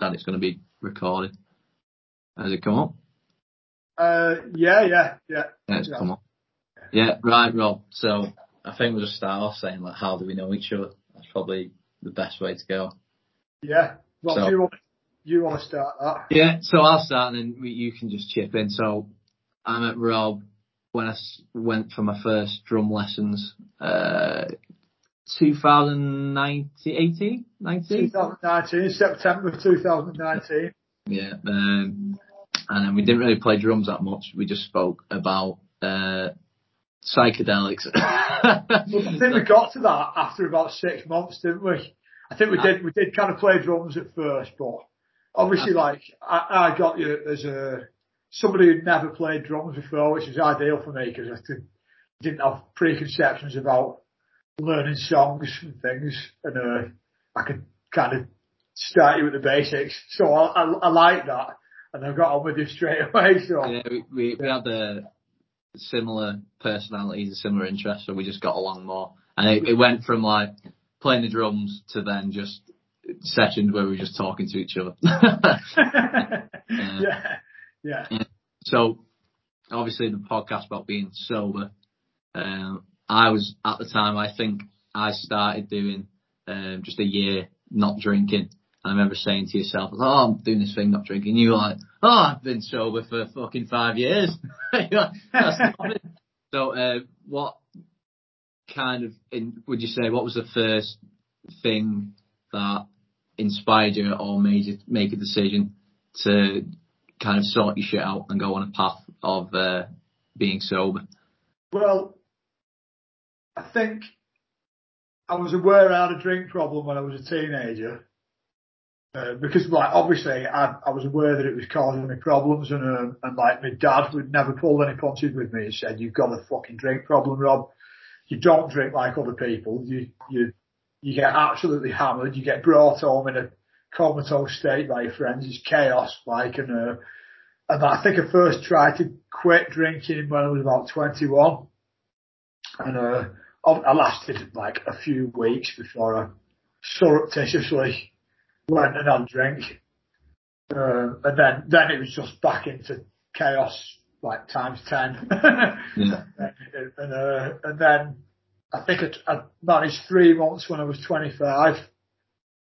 that it's going to be recorded. Has it come up? Uh, yeah, yeah, yeah. Yeah, it's come up. Yeah, right, Rob. So I think we'll just start off saying like, how do we know each other? That's probably the best way to go. Yeah. Well, So- do you want you want to start that? Yeah, so I'll start and then you can just chip in. So I met Rob when I went for my first drum lessons, uh, 2019, 19? 2019, September 2019. Yeah, um, and then we didn't really play drums that much. We just spoke about uh, psychedelics. I think we got to that after about six months, didn't we? I think we did. We did kind of play drums at first, but obviously, like I, I got you as a somebody who'd never played drums before, which was ideal for me because I did- didn't have preconceptions about learning songs and things, and uh, I could kind of start you with the basics. So I, I, I like that, and I got on with you straight away. So yeah, we, we, we had the similar personalities, a similar interests, so we just got along more. And it, it went from like playing the drums to then just sessions where we were just talking to each other. yeah, yeah. so obviously the podcast about being sober. Um, I was at the time. I think I started doing um, just a year not drinking. I remember saying to yourself, "Oh, I'm doing this thing, not drinking." You were like, "Oh, I've been sober for fucking five years." Like, "That's so, uh, what kind of in, would you say? What was the first thing that inspired you or made you make a decision to kind of sort your shit out and go on a path of uh, being sober? Well, I think I was aware I had a drink problem when I was a teenager. Uh, because like obviously I, I was aware that it was causing me problems and um, and like my dad would never pull any punches with me. He said, "You've got a fucking drink problem, Rob. You don't drink like other people. You you you get absolutely hammered. You get brought home in a comatose state by your friends. It's chaos, like and uh, and I think I first tried to quit drinking when I was about 21, and uh, I I lasted like a few weeks before I surreptitiously went and had a drink. Um, and then, then it was just back into chaos, like times 10. Yeah. and, and, uh, and then I think I, I managed three months when I was 25.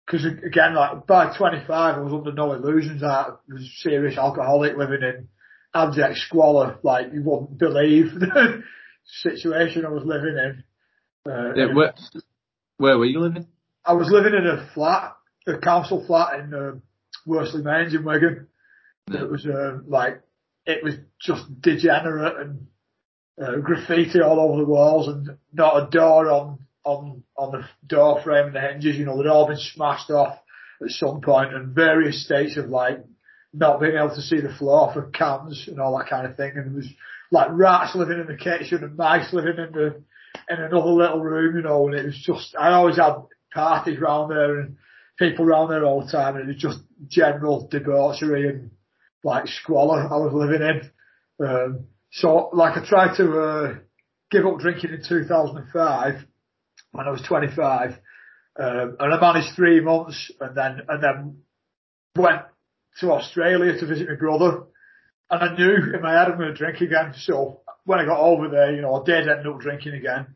Cause again, like by 25, I was under no illusions. I was a serious alcoholic living in abject squalor. Like you wouldn't believe the situation I was living in. Uh, Yeah, where, where were you living? I was living in a flat, a council flat in uh, Worsley Mesnes in Wigan. It was uh, like it was just degenerate and uh, graffiti all over the walls and not a door on on on the door frame and the hinges. You know, they'd all been smashed off at some point, and various states of like not being able to see the floor for cans and all that kind of thing. And there was like rats living in the kitchen and mice living in the in another little room. You know, and it was just I always had parties round there and people round there all the time, and it was just general debauchery and like squalor I was living in. Um, so like I tried to uh, give up drinking in 2005 when I was 25, um, and I managed three months, and then and then went to Australia to visit my brother, and I knew in my head I'm going to drink again. So when I got over there, you know, I did end up drinking again,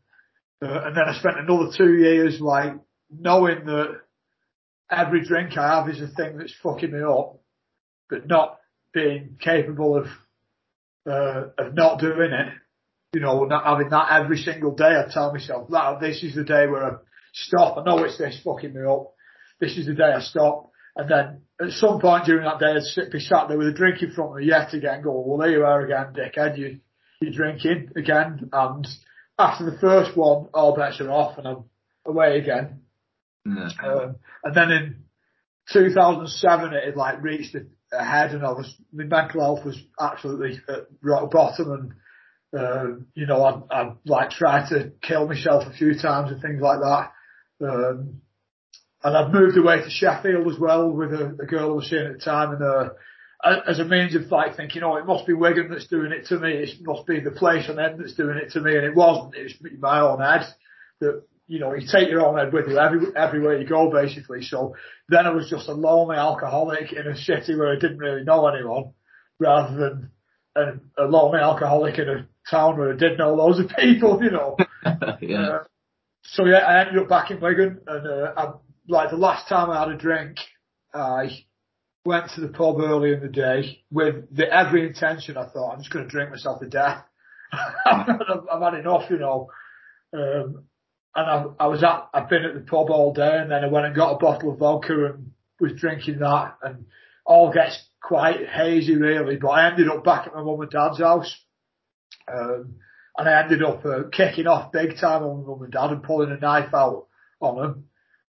uh, and then I spent another two years like knowing that every drink I have is a thing that's fucking me up, but not being capable of uh, of not doing it. You know, not having that every single day. I tell myself that this is the day where I stop. I know it's this fucking me up. This is the day I stop. And then at some point during that day, I'd sit, be sat there with a drink in front of me yet again, go, well, there you are again, dickhead. You, you're drinking again. And after the first one, all bets are off and I'm away again. Yeah. Um, and then in 2007, it had like reached a, a head and I was, my mental health was absolutely at rock bottom and, um, you know, I, I like tried to kill myself a few times and things like that. Um, and I've moved away to Sheffield as well with a, a girl I was seeing at the time and, uh, as a means of like thinking, oh, it must be Wigan that's doing it to me. It must be the place I'm in that's doing it to me. And it wasn't. It was my own head that you know, you take your own head with you every, everywhere you go, basically. So then I was just a lonely alcoholic in a city where I didn't really know anyone, rather than a, a lonely alcoholic in a town where I did know loads of people, you know. yeah. Uh, so yeah, I ended up back in Wigan, and uh, I, like the last time I had a drink, I went to the pub early in the day with the every intention. I thought I'm just going to drink myself to death. I've, had enough, you know. Um, and I, I was at, I've been at the pub all day and then I went and got a bottle of vodka and was drinking that and all gets quite hazy really, but I ended up back at my mum and dad's house. Um, and I ended up uh, kicking off big time on my mum and dad and pulling a knife out on them,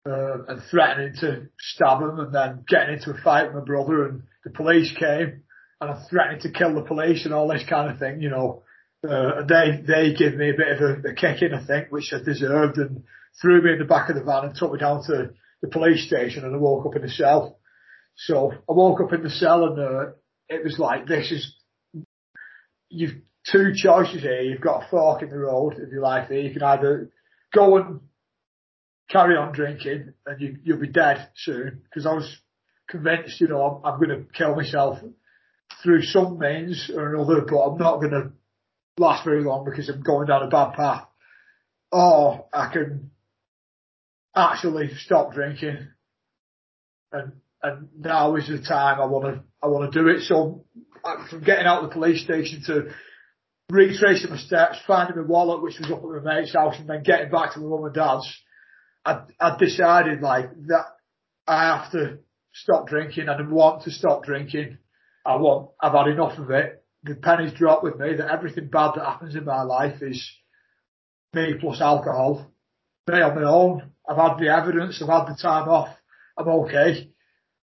uh, and threatening to stab him and then getting into a fight with my brother and the police came and I'm threatening to kill the police and all this kind of thing, you know. Uh, they they gave me a bit of a, a kicking, I think, which I deserved, and threw me in the back of the van and took me down to the police station, and I woke up in the cell. So I woke up in the cell, and uh, it was like, this is you've two choices here. You've got a fork in the road if you like. There, you can either go and carry on drinking, and you, you'll be dead soon. Because I was convinced, you know, I'm, I'm going to kill myself through some means or another, but I'm not going to last very long because I'm going down a bad path. Or I can actually stop drinking and and now is the time I want to I want to do it. So from getting out of the police station to retracing my steps, finding my wallet which was up at my mate's house, and then getting back to my mum and dad's, I I decided like that I have to stop drinking and I want to stop drinking. I want I've had enough of it the pennies dropped with me that everything bad that happens in my life is me plus alcohol. Me on my own. I've had the evidence. I've had the time off. I'm okay.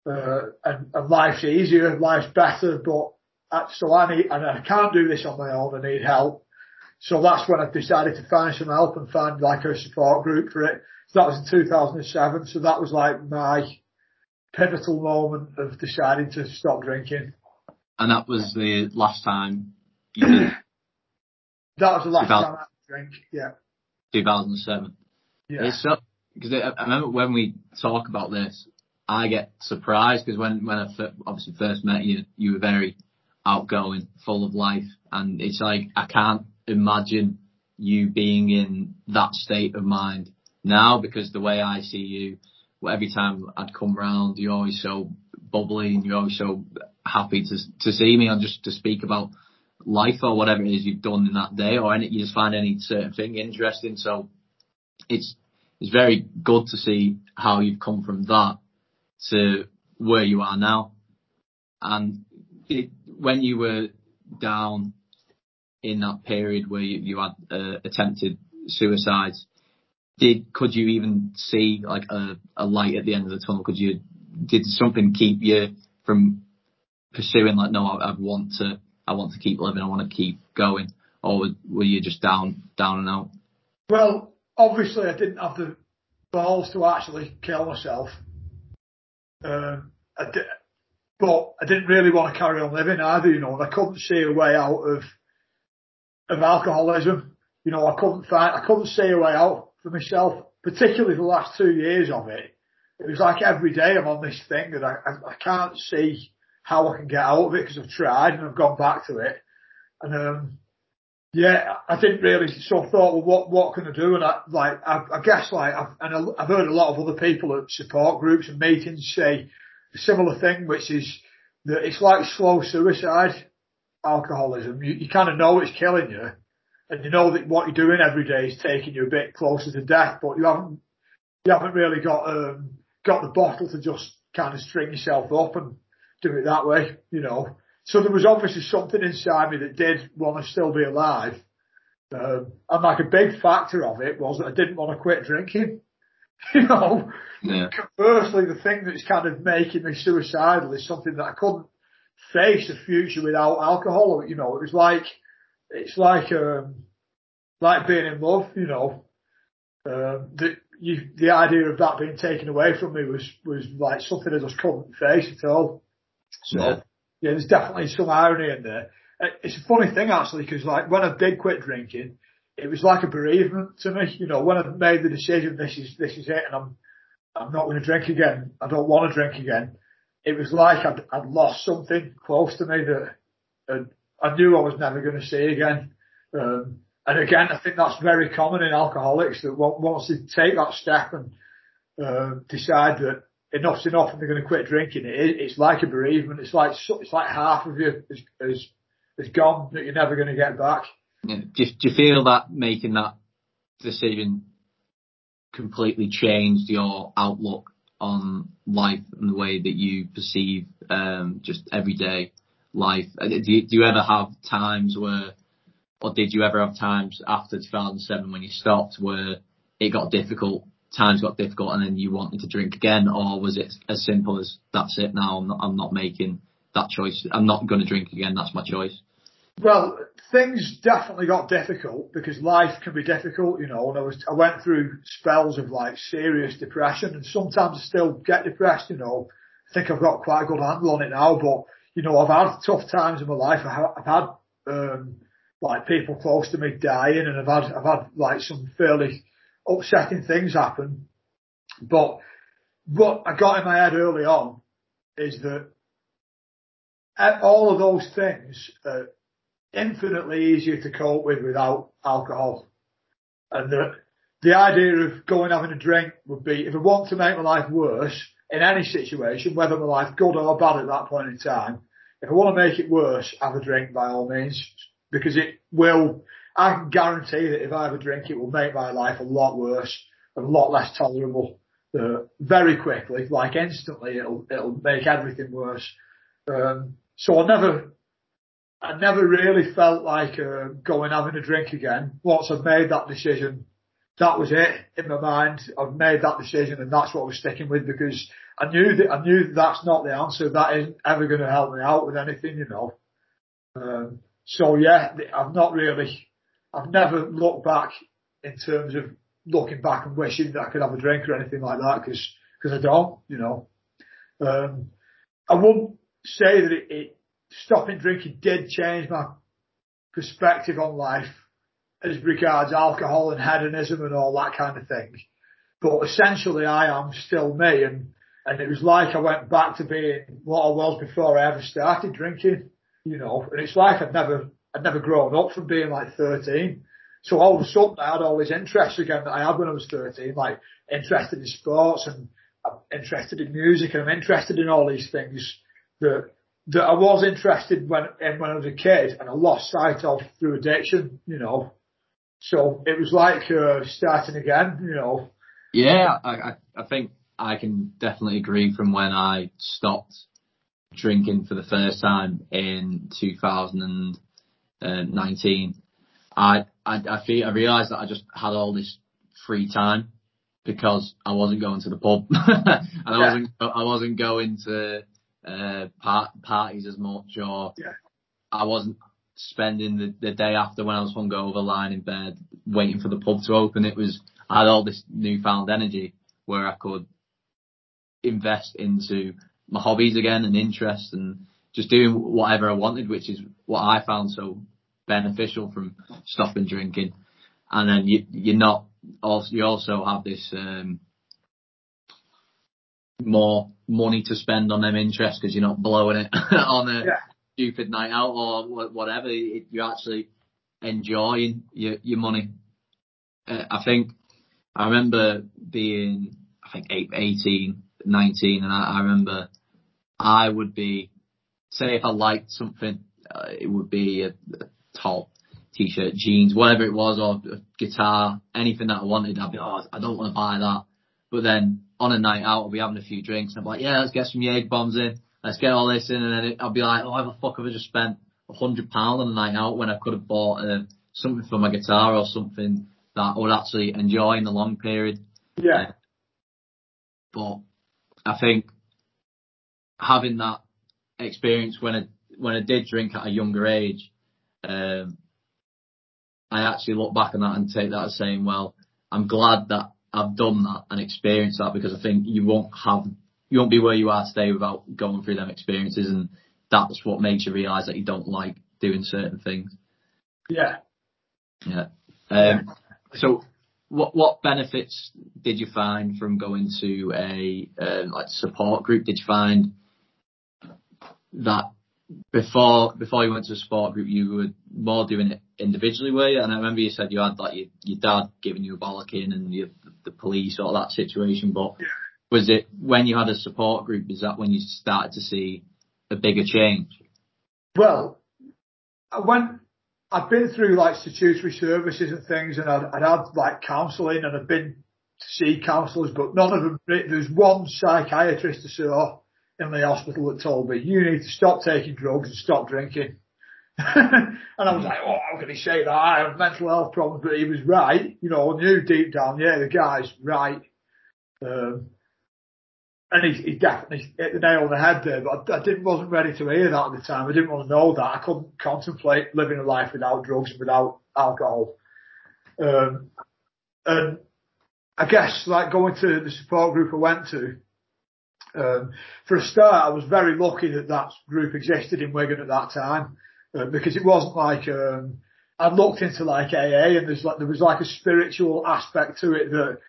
Uh, and, and life's easier. Life's better. But uh, so I need, and I can't do this on my own. I need help. So that's when I decided to find some help and find like a support group for it. So that was in 2007. So that was like my pivotal moment of deciding to stop drinking. And that was the last time you did? that was the last 2000, time I drank, yeah. 2007. Yeah. It's so, because I remember when we talk about this, I get surprised because when, when I f- obviously first met you, you were very outgoing, full of life. And it's like, I can't imagine you being in that state of mind now because the way I see you, every time I'd come round, you're always so bubbly and you're always so happy to to see me and just to speak about life or whatever it is you've done in that day or any, you just find any certain thing interesting. So it's it's very good to see how you've come from that to where you are now. And it, when you were down in that period where you, you had uh, attempted suicide, did could you even see like a, a light at the end of the tunnel? Could you did something keep you from pursuing like no I, I want to I want to keep living I want to keep going or were you just down down and out? Well, obviously I didn't have the balls to actually kill myself. Um, I but I didn't really want to carry on living either, you know, and I couldn't see a way out of of alcoholism. You know, I couldn't find I couldn't see a way out for myself, particularly the last two years of it. It was like every day I'm on this thing and I, I, I can't see how I can get out of it because I've tried and I've gone back to it. And, um, yeah, I didn't really sort of thought, well, what, what can I do? And I, like, I, I guess like, I've, and I've heard a lot of other people at support groups and meetings say a similar thing, which is that it's like slow suicide, alcoholism. You, you kind of know it's killing you and you know that what you're doing every day is taking you a bit closer to death, but you haven't, you haven't really got, um, got the bottle to just kind of string yourself up and do it that way, you know. So there was obviously something inside me that did want to still be alive. Um, and like a big factor of it was that I didn't want to quit drinking. you know, yeah. conversely, the thing that's kind of making me suicidal is something that I couldn't face a future without alcohol. You know, it was like, it's like, um, like being in love, you know, um, the, you, the idea of that being taken away from me was, was like something I just couldn't face at all. So yeah, yeah there's definitely some irony in there. Uh, it's a funny thing actually, because like when I did quit drinking, it was like a bereavement to me. You know, when I made the decision, this is this is it, and I'm I'm not going to drink again. I don't want to drink again. It was like I'd, I'd lost something close to me that uh, I knew I was never going to see again. Um, and again, I think that's very common in alcoholics that once they take that step and uh, decide that enough's enough and they're going to quit drinking, it, it's like a bereavement. It's like it's like half of you is, is, is gone that you're never going to get back. Yeah. Do, do you feel that making that decision completely changed your outlook on life and the way that you perceive um, just everyday life? Uh, do you, do you ever have times where, or did you ever have times after 2007 when you stopped where it got difficult, times got difficult, and then you wanted to drink again, or was it as simple as that's it now? I'm not, I'm not making that choice. I'm not going to drink again. That's my choice. Well, things definitely got difficult because life can be difficult, you know, and I was, I went through spells of like serious depression and sometimes I still get depressed, you know. I think I've got quite a good handle on it now, but, you know, I've had tough times in my life. I've had, um, like people close to me dying and I've had, I've had like some fairly upsetting things happen. But what I got in my head early on is that all of those things, are infinitely easier to cope with without alcohol. And the, the idea of going having a drink would be, if I want to make my life worse in any situation, whether my life good or bad at that point in time, if I want to make it worse, have a drink by all means, because it will, I can guarantee that if I have a drink, it will make my life a lot worse and a lot less tolerable. Uh, very quickly, like instantly, it'll it'll make everything worse. Um, so I never I never really felt like uh, going having a drink again. Once I've made that decision, that was it in my mind. I've made that decision and that's what I was sticking with because I knew that I knew that that's not the answer. That isn't ever going to help me out with anything, you know. Um, so yeah, I've not really, I've never looked back in terms of looking back and wishing that I could have a drink or anything like that because because I don't, you know. Um, I wouldn't say that it, it stopping drinking did change my perspective on life as regards alcohol and hedonism and all that kind of thing. But essentially I am still me and, and it was like I went back to being what I was before I ever started drinking, you know, and it's like I'd never, I'd never grown up from being like 13. So all of a sudden I had all these interests again that I had when I was 13, like interested in sports and I'm interested in music and I'm interested in all these things that that I was interested when in when I was a kid and I lost sight of through addiction, you know. So it was like uh, starting again, you know. Yeah, I, I think I can definitely agree from when I stopped drinking for the first time in 2019. I, I, I feel, I realised that I just had all this free time because I wasn't going to the pub and I wasn't, I wasn't going to uh, part, parties as much, or yeah. I wasn't spending the, the day after when I was hungover lying in bed waiting for the pub to open. It was I had all this newfound energy where I could invest into my hobbies again and interests and just doing whatever I wanted, which is what I found so beneficial from stopping drinking. And then you, you're not also, you also have this, um, more money to spend on them interests because you're not blowing it on a yeah. Stupid night out or whatever. You're actually enjoying your your money. Uh, I think I remember being I think 18, 19, and I, I remember I would be say if I liked something, uh, it would be a, a top t-shirt, jeans, whatever it was, or a guitar, anything that I wanted. I'd be, oh, I don't want to buy that. But then on a night out, I'll be having a few drinks and I'm like, yeah, let's get some Jaeger bombs in. Let's get all this in. And then it, I'll be like, oh, why the fuck have I just spent a hundred pound on a night out when I could have bought uh, something for my guitar or something that I would actually enjoy in the long period. Yeah. Uh, but I think having that experience when I, when I did drink at a younger age, um, I actually look back on that and take that as saying, well, I'm glad that I've done that and experienced that because I think you won't have, you won't be where you are today without going through them experiences and that's what makes you realise that you don't like doing certain things. Yeah. Yeah. Um, so what what benefits did you find from going to a uh, like support group? Did you find that before before you went to a support group, you were more doing it individually, were you? And I remember you said you had like your, your dad giving you a bollocking and your, the police, or that situation. But Yeah. Was it when you had a support group? Is that when you started to see a bigger change? Well, I went, I've been through like statutory services and things and I'd, I'd had like counselling and I've been to see counsellors, but none of them, there's one psychiatrist I saw in the hospital that told me, you need to stop taking drugs and stop drinking. and I was like, oh, how can he say that? I have mental health problems, but he was right. You know, I knew deep down, yeah, the guy's right. Um, and he, he definitely hit the nail on the head there, but I, I didn't, wasn't ready to hear that at the time. I didn't want to know that. I couldn't contemplate living a life without drugs and without alcohol. Um, and I guess like going to the support group I went to, um, for a start, I was very lucky that that group existed in Wigan at that time, uh, because it wasn't like, um, I looked into like AA and there's like, there was like a spiritual aspect to it that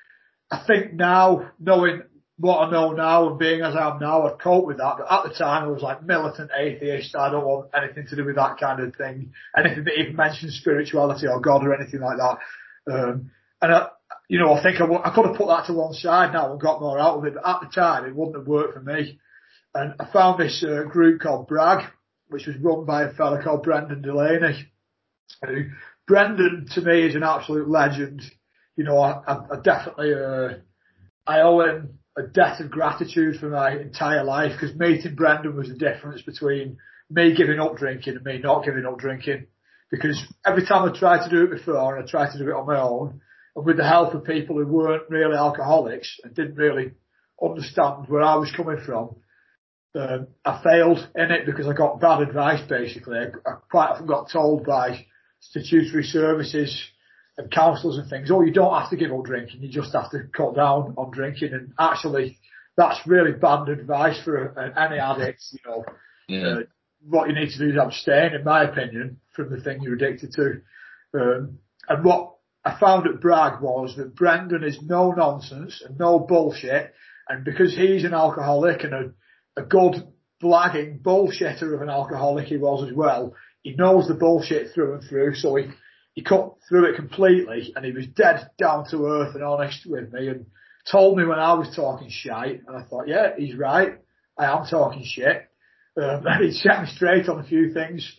I think now, knowing what I know now and being as I am now, I'd cope with that. But at the time, I was like militant atheist. I don't want anything to do with that kind of thing. Anything that even mentions spirituality or God or anything like that. Um, and I, you know, I think I, w- I could have put that to one side now and got more out of it. But at the time, it wouldn't have worked for me. And I found this uh, group called Bragg, which was run by a fella called Brendan Delaney. Who, Brendan to me is an absolute legend. You know, I, I, I definitely, uh, I owe him a debt of gratitude for my entire life because meeting Brendan was the difference between me giving up drinking and me not giving up drinking. Because every time I tried to do it before and I tried to do it on my own and with the help of people who weren't really alcoholics and didn't really understand where I was coming from, um, I failed in it because I got bad advice basically. I, I quite often got told by statutory services and counsellors and things, oh, you don't have to give up drinking, you just have to cut down on drinking. And actually, that's really bad advice for any addict, you know. Yeah. Uh, what you need to do is abstain, in my opinion, from the thing you're addicted to. Um, and what I found at Bragg was that Brendan is no nonsense and no bullshit. And because he's an alcoholic and a, a good blagging bullshitter of an alcoholic he was as well, he knows the bullshit through and through. So he, he cut through it completely and he was dead down to earth and honest with me and told me when I was talking shite. And I thought, yeah, he's right. I am talking shit. Um, and he set me straight on a few things.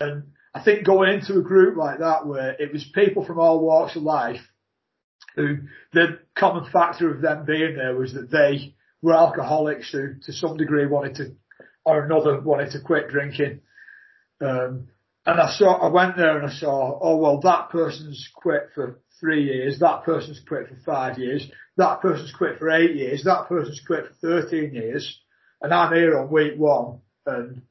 And I think going into a group like that where it was people from all walks of life who the common factor of them being there was that they were alcoholics who to some degree wanted to or another wanted to quit drinking. Um, and I saw, I went there and I saw, oh well, that person's quit for three years, that person's quit for five years, that person's quit for eight years, that person's quit for 13 years, and I'm here on week one, and,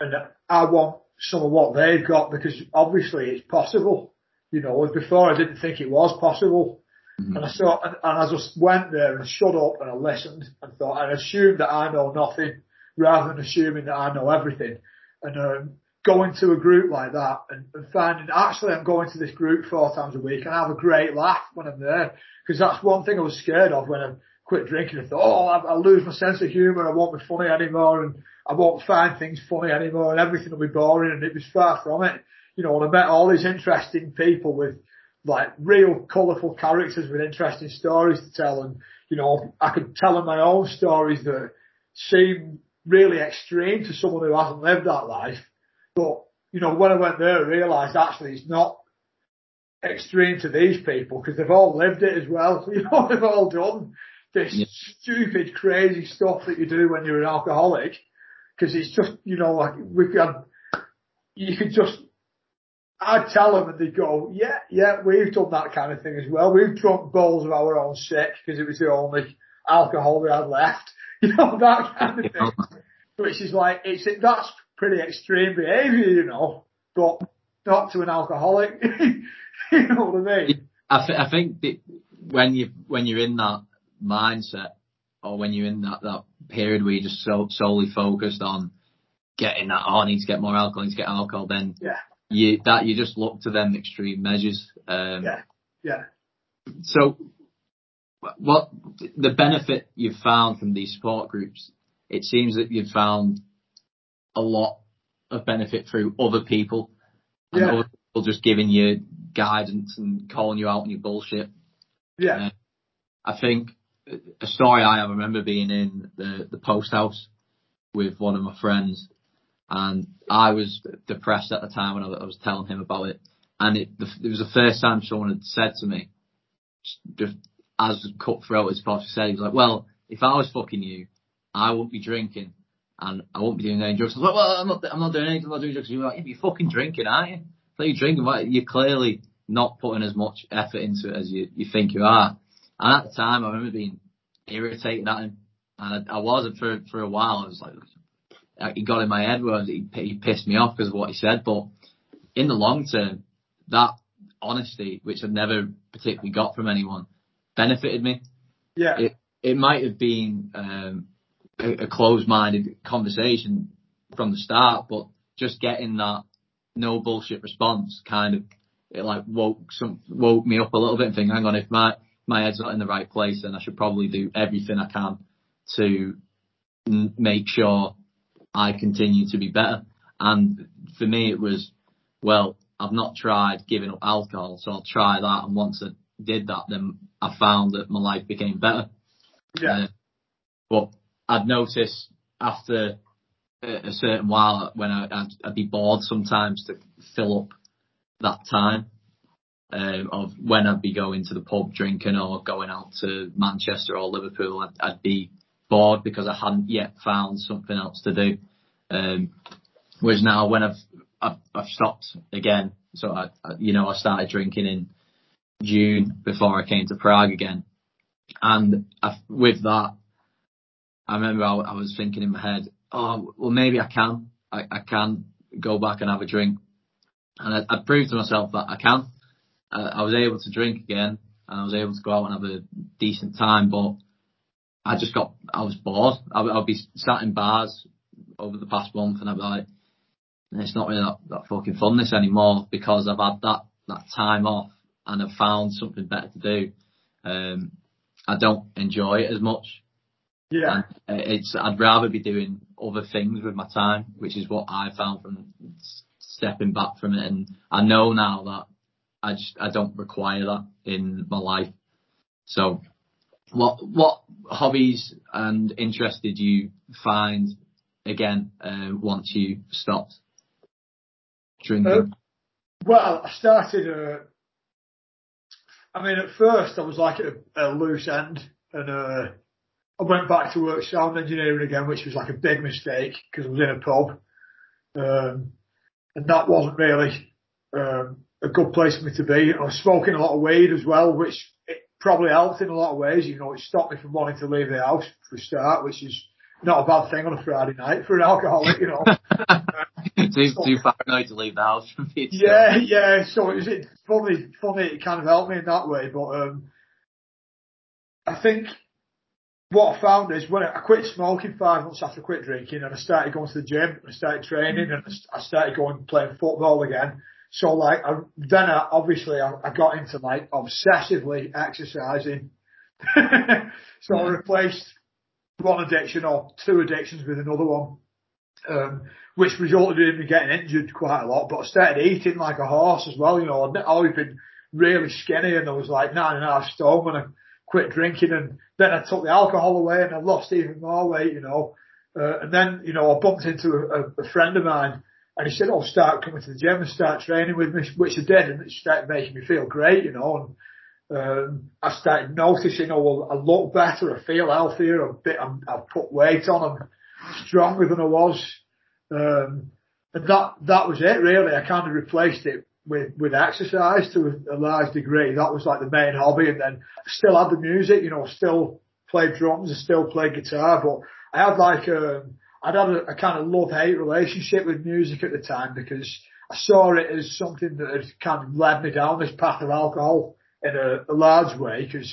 and I want some of what they've got because obviously it's possible. You know, before I didn't think it was possible. Mhm. And I saw, and, and I just went there and shut up and I listened and thought, and assumed that I know nothing rather than assuming that I know everything. And, um, going to a group like that and, and finding, actually I'm going to this group four times a week and I have a great laugh when I'm there. Cause that's one thing I was scared of when I quit drinking. I thought, oh, I'll lose my sense of humour. I won't be funny anymore and I won't find things funny anymore and everything will be boring. And it was far from it. You know, and I met all these interesting people with like real colourful characters with interesting stories to tell. And, you know, I could tell them my own stories that seem really extreme to someone who hasn't lived that life. But, you know, when I went there, I realised actually it's not extreme to these people because they've all lived it as well. You know, they've all done this Yeah. stupid, crazy stuff that you do when you're an alcoholic. Cause it's just, you know, like we could, you could just, I'd tell them and they'd go, yeah, yeah, we've done that kind of thing as well. We've drunk bowls of our own sick because it was the only alcohol we had left. You know, that kind of thing. Which is like, it's, that's pretty extreme behaviour, you know, but not to an alcoholic. you know what I mean? I, th- I think that when you when you're in that mindset, or when you're in that that period where you're just so solely focused on getting that, oh, I need to get more alcohol, I need to get alcohol, then Yeah. you that you just look to them extreme measures. Um, yeah, yeah. So, what the benefit you've found from these support groups? It seems that you've found a lot of benefit through other people, and Yeah. other people just giving you guidance and calling you out on your bullshit. Yeah, Uh, I think a story I I remember being in the, the post house with one of my friends and I was depressed at the time when I, I was telling him about it. And it, it was the first time someone had said to me, just as cutthroat as possible, said, he was like, well, if I was fucking you, I wouldn't be drinking and I won't be doing any drugs. I was like, well, I'm not, I'm not doing anything, I'm not doing drugs. You're like, yeah, but you're fucking drinking, aren't you? So you're drinking, but you're clearly not putting as much effort into it as you, you think you are. And at the time, I remember being irritated at him, and I, I wasn't for for a while. I was like, he got in my head where he, he pissed me off because of what he said. But in the long term, that honesty, which I've never particularly got from anyone, benefited me. yeah, It it might have been um, a, a closed-minded conversation from the start, but just getting that no bullshit response kind of it like woke some woke me up a little bit and think, hang on, if my my head's not in the right place, then I should probably do everything I can to n- make sure I continue to be better. And for me, it was, well, I've not tried giving up alcohol, so I'll try that. And once I did that, then I found that my life became better. yeah, Uh, but I'd notice after a certain while when I, I'd, I'd be bored sometimes to fill up that time um, of when I'd be going to the pub drinking or going out to Manchester or Liverpool. I'd, I'd be bored because I hadn't yet found something else to do. Um, whereas now when I've, I've, I've stopped again, so I, I, you know, I started drinking in June before I came to Prague again. And I, with that, I remember I, I was thinking in my head, oh, well, maybe I can. I, I can go back and have a drink. And I, I proved to myself that I can. I, I was able to drink again and I was able to go out and have a decent time, but I just got, I was bored. I, I'd be sat in bars over the past month and I'd be like, it's not really that, that fucking fun this anymore because I've had that, that time off and I've found something better to do. Um, I don't enjoy it as much. Yeah, And it's I'd rather be doing other things with my time, which is what I found from stepping back from it. And I know now that I just I don't require that in my life. So, what what hobbies and interests did you find again uh, once you stopped drinking? Uh, Well, I started. Uh, I mean, at first I was like at a, a loose end, and uh, I went back to work sound engineering again, which was like a big mistake because I was in a pub, um, and that wasn't really um, a good place for me to be. I was smoking a lot of weed as well, which it probably helped in a lot of ways. You know, it stopped me from wanting to leave the house for a start, which is not a bad thing on a Friday night for an alcoholic. You know. too too paranoid to leave the house from it. Yeah, yeah. So it was it's funny, funny. It kind of helped me in that way, but um, I think what I found is when I quit smoking five months after I quit drinking, and I started going to the gym, and I started training, and I started going playing football again. So like, I, then I, obviously I, I got into like obsessively exercising. so I replaced one addiction or two addictions with another one um, which resulted in me getting injured quite a lot. But I started eating like a horse as well. You know, I'd always been really skinny, and I was like nine and a half stone when I quit drinking, and then I took the alcohol away, and I lost even more weight. You know, uh, and then you know I bumped into a, a friend of mine. And he said, "Oh, start coming to the gym and start training with me," which I did, and it started making me feel great, you know. And um, I started noticing, oh, well, I look better, I feel healthier, a bit, I'm, I've put weight on, I'm stronger than I was. Um, and that, that was it really. I kind of replaced it with, with exercise to a, large degree. That was like the main hobby. And then I still had the music, you know, still played drums, I still played guitar, but I had like a, I'd had a, a kind of love-hate relationship with music at the time because I saw it as something that had kind of led me down this path of alcohol in a, a large way because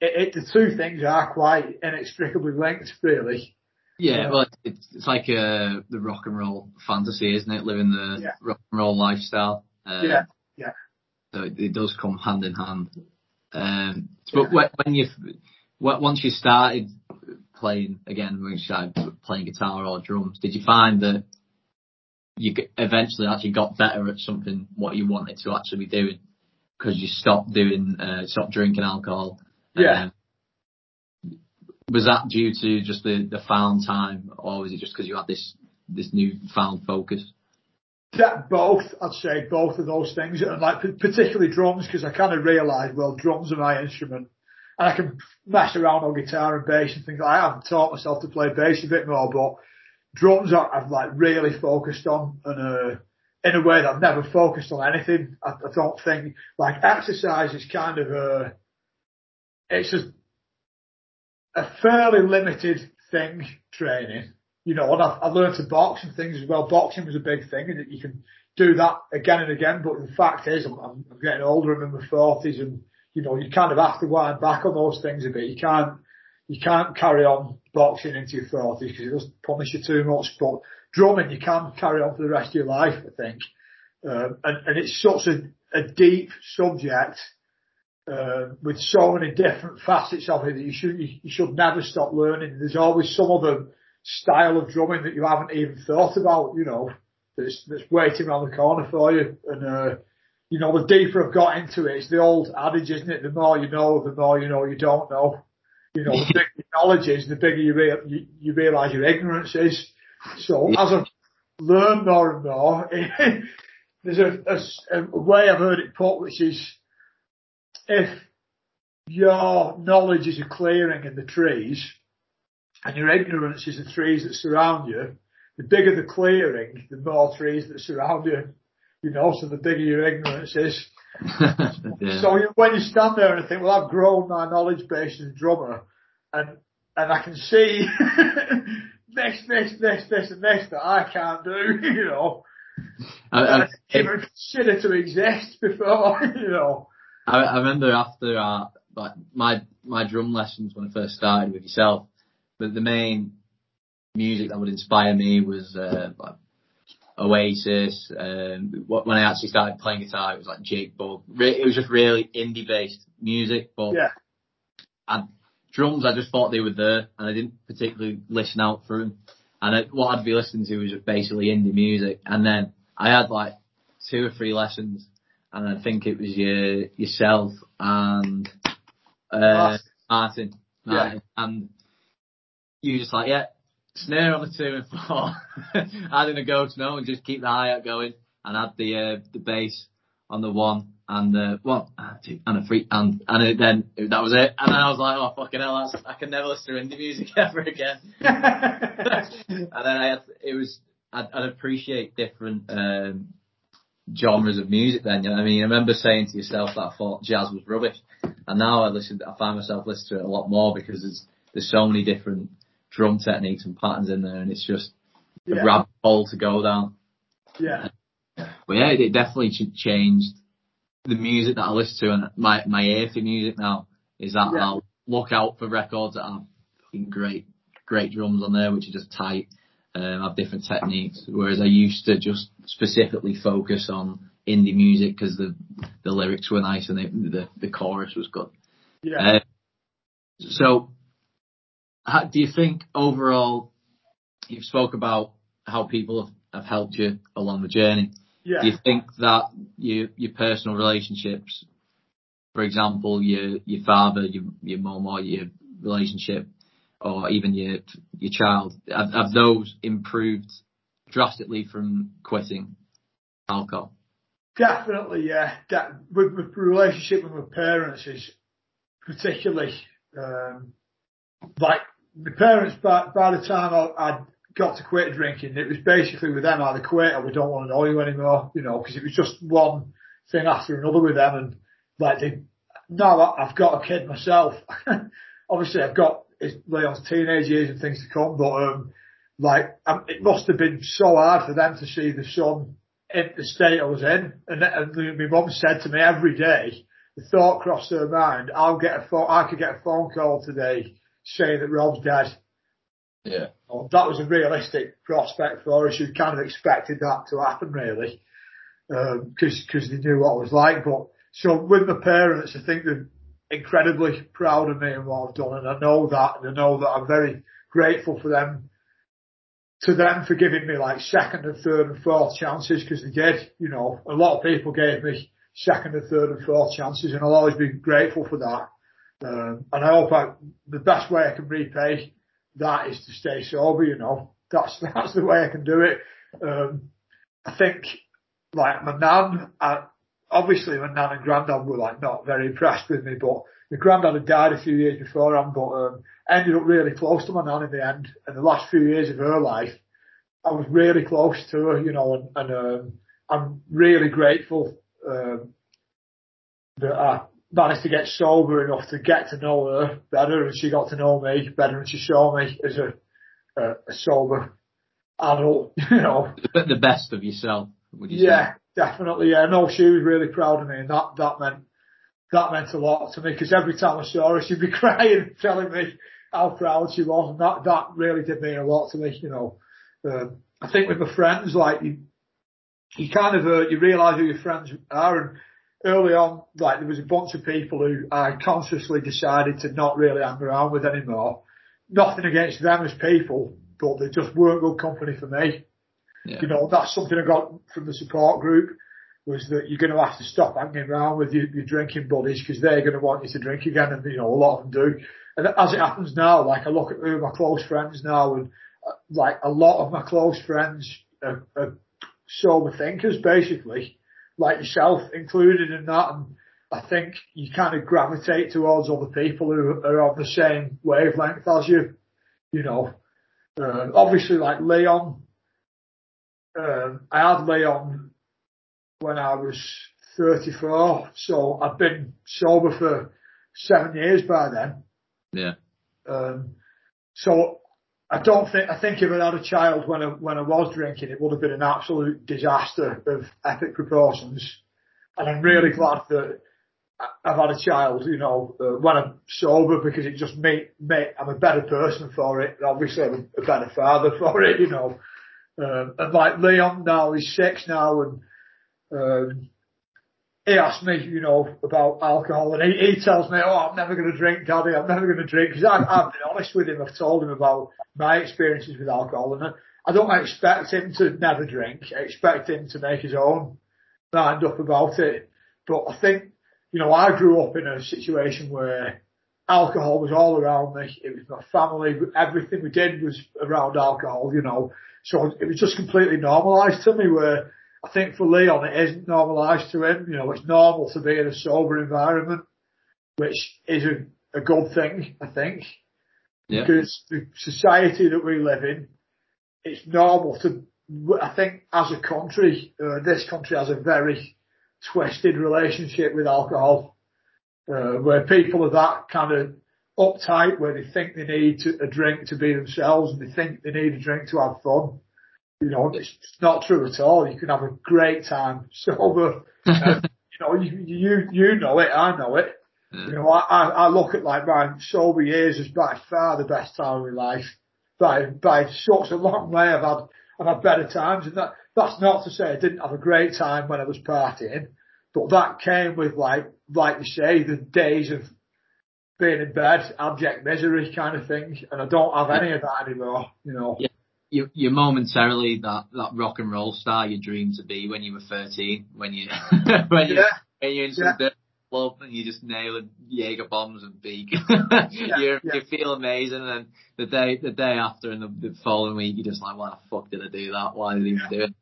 it, it, the two things are quite inextricably linked really. Yeah, well, it's, it's like uh, the rock and roll fantasy, isn't it? Living the Yeah. rock and roll lifestyle. Uh, Yeah, yeah. So it, it does come hand in hand. Um, but when, when you once you started playing again, when you started playing guitar or drums, did you find that you eventually actually got better at something what you wanted to actually be doing because you stopped doing, uh, stopped drinking alcohol? Yeah. Um, was that due to just the, the found time, or was it just because you had this this new found focus? Yeah, both. I'd say both of those things, and like particularly drums, because I kind of realised, well, drums are my instrument, and I can mess around on guitar and bass and things. I haven't taught myself to play bass a bit more, but drums are, I've like really focused on, and uh, in a way that I've never focused on anything. I, I don't think like exercise is kind of a, it's a, a fairly limited thing training you know, and I, I learned to box and things as well. Boxing was a big thing, and you can do that again and again. But the fact is, I'm, I'm getting older. I'm in my forties, and you know, you kind of have to wind back on those things a bit. You can't, you can't carry on boxing into your forties because it doesn't punish you too much. But drumming, you can carry on for the rest of your life, I think. Um, and, and it's such a, a deep subject. Uh, with so many different facets of it that you should you, you should never stop learning. There's always some other style of drumming that you haven't even thought about, you know, that's, that's waiting around the corner for you. And, uh, you know, the deeper I've got into it, it's the old adage, isn't it? The more you know, the more you know you don't know. You know, the bigger your knowledge is, the bigger you, rea- you, you realise your ignorance is. So as I've learned more and more, there's a, a, a way I've heard it put, which is if your knowledge is a clearing in the trees, and your ignorance is the trees that surround you, the bigger the clearing, the more trees that surround you. You know, so the bigger your ignorance is. yeah. So you, when you stand there and think, well, I've grown my knowledge base as a drummer, and and I can see this, this, this, this, and this that I can't do. You know, I, I I, didn't even consider to exist before. You know. I, I remember after our, like my my drum lessons when I first started with yourself, but the main music that would inspire me was uh, like Oasis. Um, when I actually started playing guitar, it was like Jake. Re- It was just really indie based music, but Yeah. I, drums I just thought they were there, and I didn't particularly listen out for them. And I, what I'd be listening to was just basically indie music. And then I had like two or three lessons, and I think it was your yourself and uh, Martin. Martin, Yeah. And you just like, yeah, snare on the two and four, adding a ghost note and just keep the hi-hat going, and add the uh, the bass on the one and the one and two and a three and and it, then that was it. And then I was like, oh fucking hell, that's, I can never listen to indie music ever again. and then I had, it was, I'd, I'd appreciate different, um, genres of music then, you know what I mean? I remember saying to yourself that I thought jazz was rubbish. And now I listen, I find myself listening to it a lot more because there's, there's so many different drum techniques and patterns in there and it's just a Yeah. rabbit hole to go down. yeah. But yeah, it, it definitely changed the music that I listen to and my, my ear for music now is that Yeah. I'll look out for records that have fucking great, great drums on there, which are just tight, um, have different techniques. Whereas I used to just specifically focus on indie music because the, the lyrics were nice and the, the, the chorus was good. Yeah. Uh, so, how, do you think overall, you've spoke about how people have, have helped you along the journey. yeah. Do you think that your your personal relationships, for example, your your father, your your mum, or your relationship, or even your your child, have, have those improved drastically from quitting alcohol? Definitely, yeah. That with my relationship with my parents is particularly um, like my parents. By by the time I, I got to quit drinking, it was basically with them either quit or we don't want to know you anymore. You know, because it was just one thing after another with them, and like they. Now I've got a kid myself, obviously I've got his Leon's teenage years and things to come, but um, like um, it must have been so hard for them to see the son in the state I was in. And, and my mum said to me every day, the thought crossed her mind, I'll get a phone, I could get a phone call today saying that Rob's dead. Yeah. that was a realistic prospect for us. You kind of expected that to happen really, because um, cause they knew what it was like. But so with my parents, I think they're incredibly proud of me and what I've done, and I know that, and I know that I'm very grateful for them to them for giving me like second and third and fourth chances because they did. You know, a lot of people gave me second and third and fourth chances, and I'll always be grateful for that. Um, and I hope I, the best way I can repay that is to stay sober. You know, that's that's the way I can do it. Um, I think like my nan, I, obviously my nan and granddad were like not very impressed with me, but my granddad had died a few years before, but um, ended up really close to my nan in the end. And the last few years of her life, I was really close to her, you know, and, and um, I'm really grateful um, that I managed to get sober enough to get to know her better, and she got to know me better, and she saw me as a, a, a sober adult, you know. The best of yourself, would you yeah, say? Yeah, definitely. Yeah, no, she was really proud of me, and that that meant that meant a lot to me because every time I saw her, she'd be crying, telling me how proud she was, and that that really did mean a lot to me. You know, um, I think with my friends, like you, you kind of uh, you realise who your friends are, and early on, like there was a bunch of people who I consciously decided to not really hang around with anymore. Nothing against them as people, but they just weren't good company for me. Yeah. You know, that's something I got from the support group was that you're going to have to stop hanging around with your, your drinking buddies because they're going to want you to drink again, and you know a lot of them do. And as it happens now, like I look at who my close friends now, and uh, like a lot of my close friends are, are sober thinkers, basically, like yourself included in that. And I think you kind of gravitate towards other people who are on the same wavelength as you. You know, uh, obviously like Leon. Um, I had Leon when I was 34, so I've been sober for seven years by then. Yeah. Um, so I don't think I think if I had a child when I when I was drinking, it would have been an absolute disaster of epic proportions. And I'm really glad that I've had a child, you know, uh, when I'm sober because it just made, made I'm a better person for it. Obviously, I'm a better father for it, you know. Um, and like Leon now, he's six now, and um, he asked me, you know, about alcohol, and he, he tells me, "Oh, I'm never going to drink, Daddy. I'm never going to drink." Because I've, I've been honest with him. I've told him about my experiences with alcohol, and I don't expect him to never drink. I expect him to make his own mind up about it. But I think, you know, I grew up in a situation where alcohol was all around me. It was my family. Everything we did was around alcohol, you know. So it was just completely normalised to me where I think for Leon, it isn't normalised to him. You know, it's normal to be in a sober environment, which is a, a good thing, I think. Yeah. Because the society that we live in, it's normal to, I think as a country, uh, this country has a very twisted relationship with alcohol, uh, where people are that kind of uptight, where they think they need to, a drink to be themselves and they think they need a drink to have fun. You know, it's not true at all. You can have a great time sober. um, you know, you, you, you know it, I know it. You know, I, I look at like my sober years as by far the best time of my life. By, by such a long way I've had, I've had better times and that, that's not to say I didn't have a great time when I was partying, but that came with like, like you say, the days of being in bed, abject misery kind of thing, and I don't have any of that anymore, you know. Yeah you, you're momentarily that, that rock and roll star you dreamed to be when you were 13, when you, when you, yeah. when you're in some yeah. club and you just nailing Jaeger bombs and beak. yeah. you you feel amazing and then the day, the day after and the, the following week you're just like, why the fuck did I do that? Why did I do it?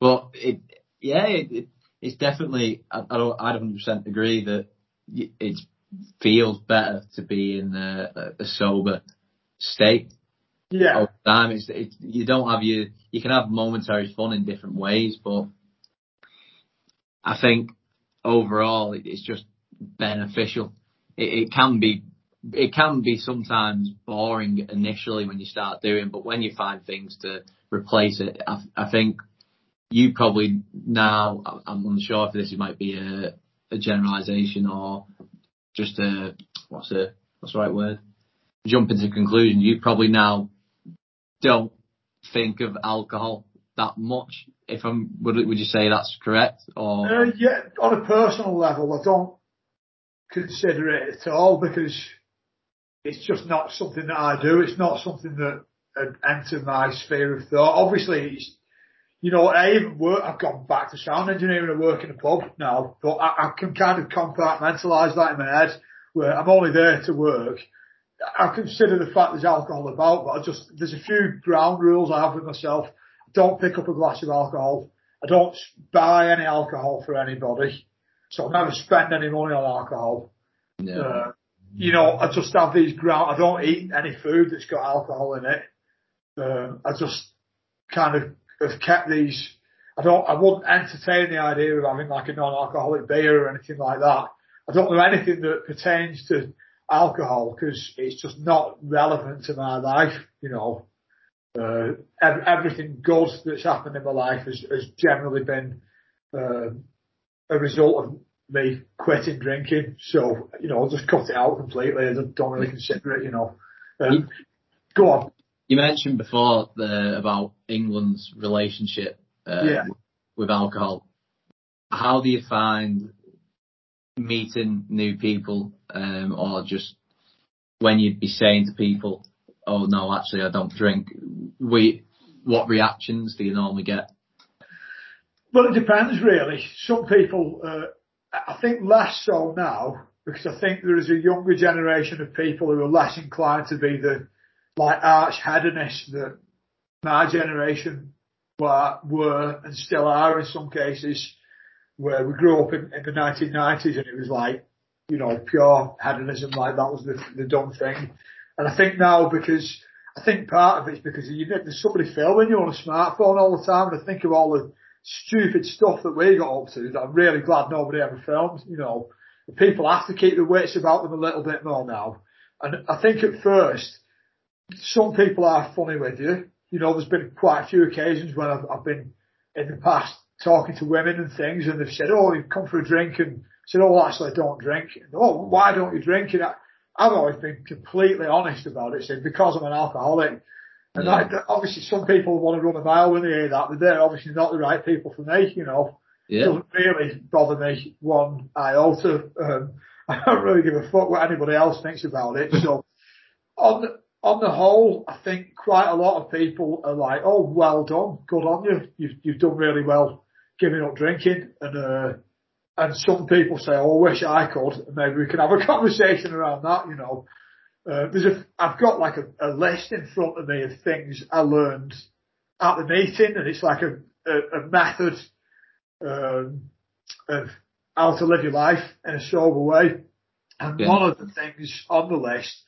But it, yeah, it, it, it's definitely, I, I don't, I 100% agree that it feels better to be in a, a sober state yeah. All the time. It's, you don't have your, you can have momentary fun in different ways, but I think overall it's just beneficial. It, it can be, it can be sometimes boring initially when you start doing, but when you find things to replace it, I, I think you probably now, I'm unsure if this might be a, a generalization or just a, what's a, what's the right word? Jump into conclusion. You probably now don't think of alcohol that much. If I'm, would would you say that's correct? Or uh, yeah, on a personal level, I don't consider it at all because it's just not something that I do. It's not something that entered my sphere of thought. Obviously, it's, you know, I even work, I've gone back to sound engineering and work in a pub now, but I, I can kind of compartmentalise that in my head where I'm only there to work. I consider the fact there's alcohol about, but I just, there's a few ground rules I have with myself. I don't pick up a glass of alcohol. I don't buy any alcohol for anybody. So I never spend any money on alcohol. Yeah. Uh, you know, I just have these ground, I don't eat any food that's got alcohol in it. Um, I just kind of have kept these. I don't. I wouldn't entertain the idea of having like a non-alcoholic beer or anything like that. I don't know anything that pertains to alcohol because it's just not relevant to my life. You know, uh, everything good that's happened in my life has, has generally been uh, a result of me quitting drinking. So you know, I'll just cut it out completely. I don't really consider it. You know, um, go on you mentioned before the, about England's relationship uh, yeah. with alcohol. How do you find meeting new people, um, or just when you'd be saying to people, "Oh no, actually, I don't drink." We, what reactions do you normally get? Well, it depends really. Some people, uh, I think less so now, because I think there is a younger generation of people who are less inclined to be the like arch hedonists that my generation were, were and still are in some cases, where we grew up in, in the 1990s and it was like, you know, pure hedonism, like that was the, the dumb thing. And I think now because, I think part of it's because you there's somebody filming you on a smartphone all the time and I think of all the stupid stuff that we got up to that I'm really glad nobody ever filmed, you know. People have to keep their wits about them a little bit more now. And I think at first, some people are funny with you. You know, there's been quite a few occasions when I've, I've been in the past talking to women and things, and they've said, "Oh, you've come for a drink," and said, "Oh, actually, I don't drink." And, oh, why don't you drink? And I, I've always been completely honest about it, saying because I'm an alcoholic. And yeah. that, obviously, some people want to run a mile when they hear that, but they're obviously not the right people for me. You know, yeah. it doesn't really bother me one iota. Um, I don't really give a fuck what anybody else thinks about it. So on on the whole, I think quite a lot of people are like, "Oh, well done, good on you. You've you've done really well giving up drinking." And uh, and some people say, "Oh, I wish I could." Maybe we can have a conversation around that. You know, uh, there's a I've got like a, a list in front of me of things I learned at the meeting, and it's like a a, a method um, of how to live your life in a sober way. And yeah. one of the things on the list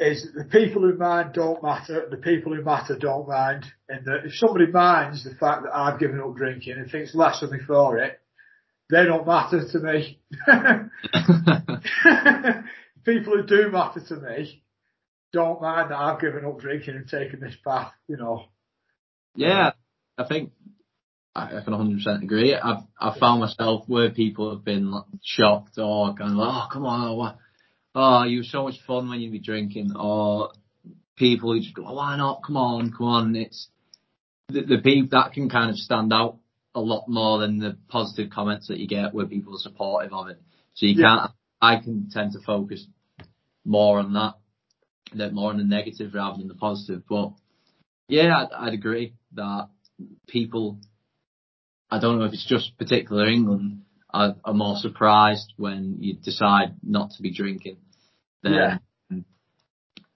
is that the people who mind don't matter, the people who matter don't mind. And that if somebody minds the fact that I've given up drinking and thinks less of me for it, they don't matter to me. people who do matter to me don't mind that I've given up drinking and taken this path, you know. Yeah, I think I can 100% agree. I've I've found myself where people have been shocked or kind of, like, oh come on, what? Oh, you were so much fun when you were drinking, or people who just go, oh, why not? Come on, come on. It's the, the people that can kind of stand out a lot more than the positive comments that you get where people are supportive of it. So you yeah. can't, I can tend to focus more on that, that more on the negative rather than the positive. But yeah, I'd, I'd agree that people, I don't know if it's just particular England, are, are more surprised when you decide not to be drinking than yeah.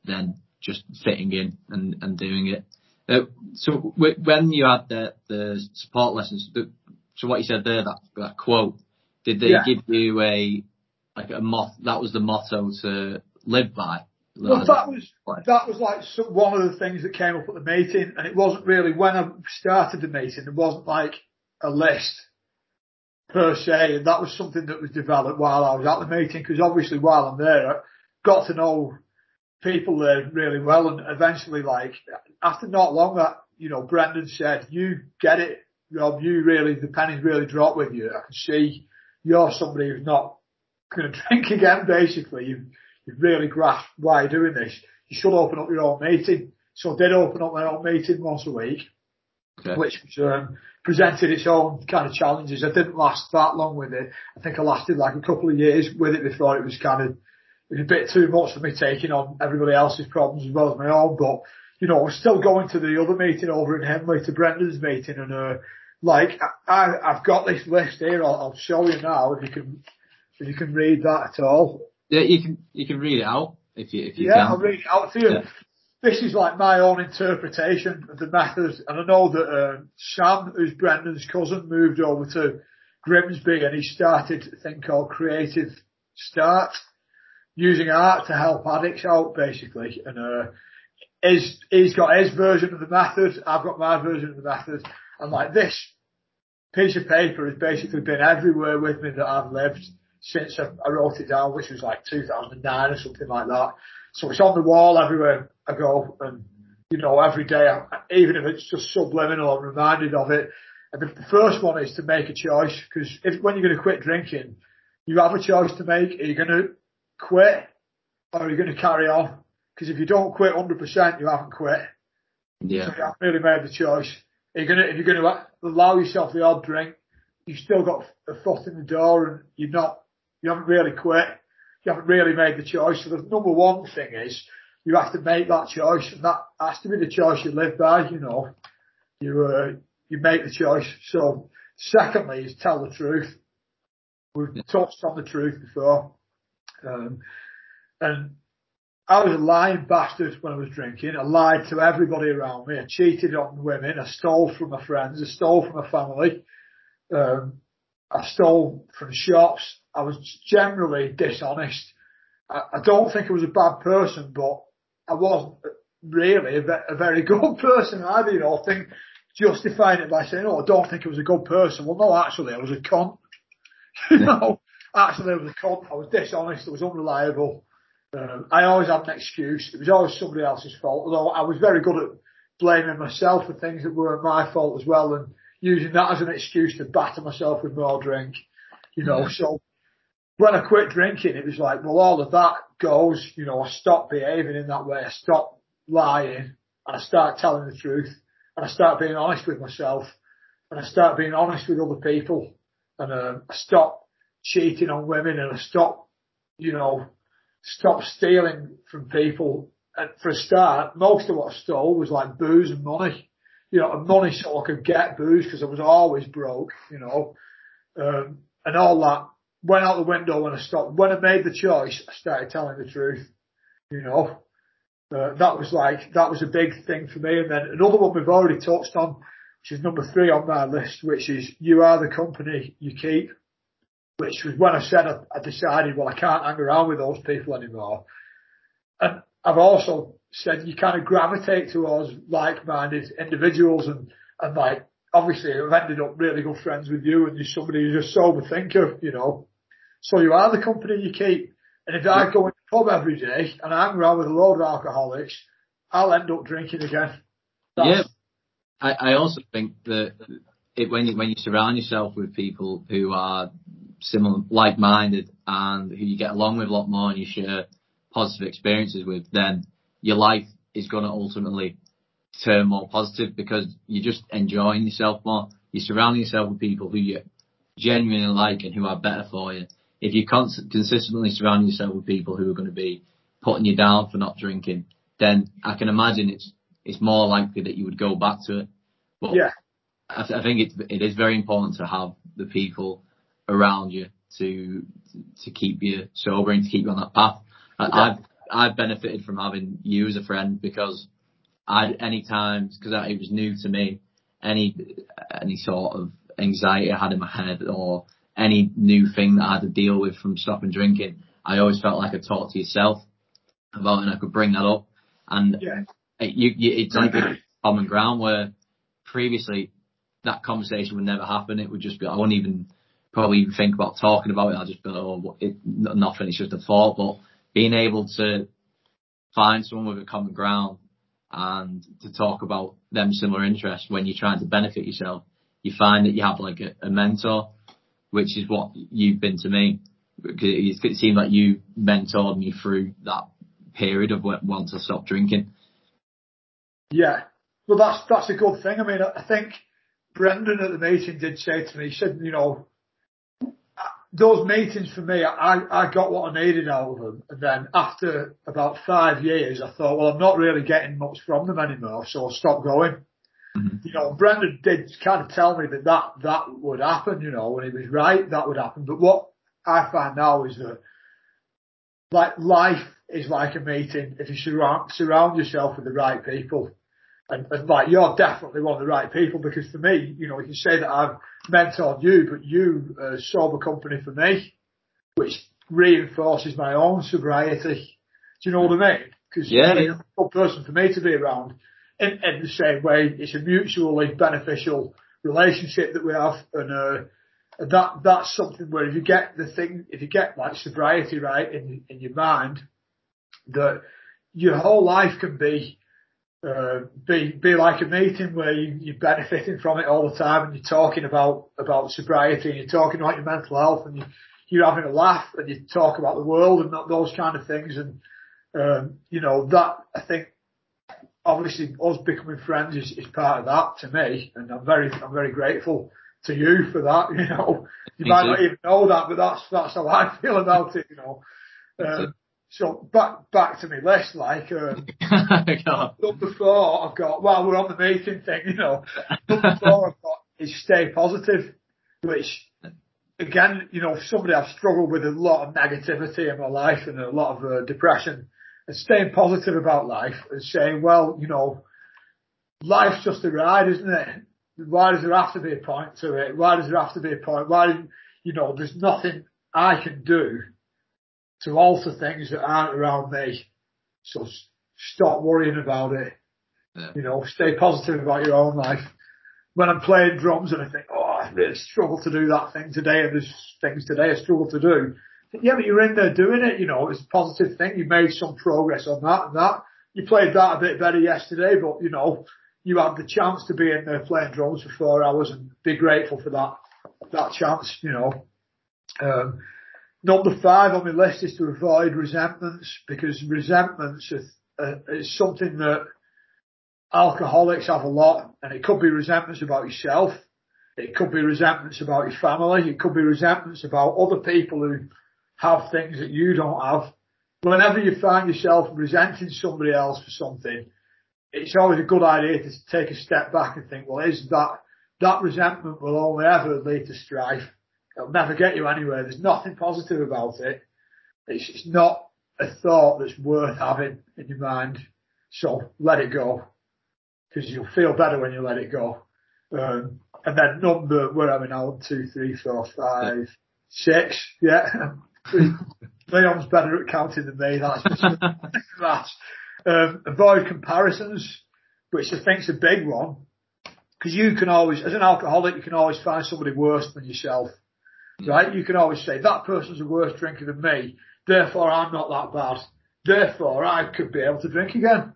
than just fitting in and, and doing it. Uh, so when you had the the support lessons, the, so what you said there, that that quote, did they yeah. give you a like a mot? That was the motto to live by. Well, that was that was like one of the things that came up at the meeting, and it wasn't really when I started the meeting. It wasn't like a list per se, and that was something that was developed while I was at the meeting because obviously while I'm there, I got to know people there really well, and eventually, like after not long, that you know, Brendan said, "You get it, Rob. You really the pennies really drop with you. I can see you're somebody who's not going to drink again. Basically, you you really grasp why you're doing this. You should open up your own meeting." So I did open up my own meeting once a week, Okay. which um, presented its own kind of challenges. I didn't last that long with it. I think I lasted like a couple of years with it before it was kind of it was a bit too much for me taking on everybody else's problems as well as my own. But you know, I was still going to the other meeting over in Hindley to Brendan's meeting, and uh, like I, I've got this list here. I'll, I'll show you now if you can if you can read that at all. Yeah, you can you can read it out if you if you Yeah, can. I'll read it out to you. Yeah. This is like my own interpretation of the method, and I know that um, Sam, who's Brendan's cousin, moved over to Grimsby and he started a thing called Creative Start, using art to help addicts out basically. And uh, his, he's got his version of the method, I've got my version of the method, and like this piece of paper has basically been everywhere with me that I've lived since I, I wrote it down, which was like 2009 or something like that. So it's on the wall everywhere I go, and you know every day, I, even if it's just subliminal, I'm reminded of it. And the, first one is to make a choice because if when you're going to quit drinking, you have a choice to make. Are you going to quit or are you going to carry on? Because if you don't quit 100%, you haven't quit. Yeah. So you haven't really made the choice. Are you gonna, if you're going to allow yourself the odd drink, you've still got a foot in the door and you're not, you haven't really quit. You haven't really made the choice. So the number one thing is you have to make that choice and that has to be the choice you live by, you know. You, uh, you make the choice. So secondly is tell the truth. We've touched on the truth before. Um, and I was a lying bastard when I was drinking. I lied to everybody around me. I cheated on women. I stole from my friends. I stole from my family. Um, I stole from shops. I was generally dishonest. I, I don't think I was a bad person, but I wasn't really a, very good person either. You know, think justifying it by saying, "Oh, I don't think I was a good person." Well, no, actually, I was a cunt. you know, actually, I was a cunt. I was dishonest. I was unreliable. Um, I always had an excuse. It was always somebody else's fault. Although I was very good at blaming myself for things that weren't my fault as well, and using that as an excuse to batter myself with more drink. You know, so when I quit drinking, it was like, well, all of that goes. You know, I stop behaving in that way. I stop lying, and I start telling the truth, and I start being honest with myself, and I start being honest with other people, and um, I stop cheating on women, and I stop, you know, stop stealing from people. And for a start, most of what I stole was like booze and money. You know, money so I could get booze because I was always broke, you know. Um, and all that went out the window when I stopped. When I made the choice, I started telling the truth, you know. Uh, that was like, that was a big thing for me. And then another one we've already touched on, which is number three on my list, which is you are the company you keep which was when I said I, I decided, well, I can't hang around with those people anymore. And I've also said you kind of gravitate towards like-minded individuals and, and like, obviously I've ended up really good friends with you and you're somebody who's a sober thinker, you know. So you are the company you keep. And if I go in the pub every day and I hang around with a load of alcoholics, I'll end up drinking again. Yeah. I, I also think that it, when you when you surround yourself with people who are similar, like-minded, and who you get along with a lot more, and you share positive experiences with, then your life is going to ultimately turn more positive because you're just enjoying yourself more. You're surrounding yourself with people who you genuinely like and who are better for you. If you cons- consistently surround yourself with people who are going to be putting you down for not drinking, then I can imagine it's it's more likely that you would go back to it. But Yeah. I, th- I think it, it is very important to have the people around you to to keep you sober and to keep you on that path. I, Yeah. I've I've benefited from having you as a friend because I any times because it was new to me any any sort of anxiety I had in my head or any new thing that I had to deal with from stopping drinking, I always felt like I talked to yourself about it and I could bring that up. And Yeah. it, you, you, it's like a common ground where previously that conversation would never happen. It would just be, I wouldn't even probably even think about talking about it. I'd just be like, oh, it, nothing. It's just a thought. But being able to find someone with a common ground and to talk about them similar interests when you're trying to benefit yourself, you find that you have like a, a mentor, which is what you've been to me. Because it, seemed like you mentored me through that period of wa- wanting to stop drinking. Yeah. Well, that's, that's a good thing. I mean, I think Brendan at the meeting did say to me, he said, you know, those meetings for me, I, I got what I needed out of them. And then after about five years, I thought, well, I'm not really getting much from them anymore. So I stopped going. Mm-hmm. You know, Brendan did kind of tell me that, that that would happen, you know, when he was right, that would happen. But what I find now is that like life is like a meeting if you surround, surround yourself with the right people. And, and like you're definitely one of the right people because for me, you know, you can say that I've mentored you, but you uh, sober company for me, which reinforces my own sobriety. Do you know what I mean? Because yeah, you're a good person for me to be around. In, in the same way, it's a mutually beneficial relationship that we have, and uh, that that's something where if you get the thing, if you get like sobriety right in in your mind, that your whole life can be uh, be be like a meeting where you, you're benefiting from it all the time, and you're talking about about sobriety, and you're talking about your mental health, and you, you're having a laugh, and you talk about the world and those kind of things, and um, you know that I think obviously us becoming friends is, is part of that to me, and I'm very I'm very grateful to you for that. You know, you might not even know that, but that's that's how I feel about it. You know. Um, so back back to me list, like um, number four, I've got. Well, we're on the meeting thing, you know. Number four, I've got is stay positive, which again, you know, somebody I've struggled with a lot of negativity in my life and a lot of uh, depression, and staying positive about life and saying, well, you know, life's just a ride, isn't it? Why does there have to be a point to it? Why does there have to be a point? Why, you know, there's nothing I can do to alter things that aren't around me. So stop worrying about it. Yeah. You know, stay positive about your own life. When I'm playing drums and I think, oh, I really struggle to do that thing today, and there's things today I struggle to do. Yeah, but you're in there doing it, you know, it's a positive thing. You made some progress on that and that. You played that a bit better yesterday, but you know, you had the chance to be in there playing drums for four hours and be grateful for that, that chance, you know. Um, Number five on my list is to avoid resentments because resentments is, uh, is something that alcoholics have a lot and it could be resentments about yourself. It could be resentments about your family. It could be resentments about other people who have things that you don't have. Whenever you find yourself resenting somebody else for something, it's always a good idea to take a step back and think, well, is that, that resentment will only ever lead to strife. It'll never get you anywhere. There's nothing positive about it. It's, not a thought that's worth having in your mind. So let it go. Because you'll feel better when you let it go. Um, and then number, where are we now? One, two, three, four, five, six. Yeah. Leon's better at counting than me. That's that. Um, avoid comparisons, which I think's a big one. Because you can always, as an alcoholic, you can always find somebody worse than yourself right? You can always say that person's a worse drinker than me, therefore I'm not that bad. Therefore I could be able to drink again.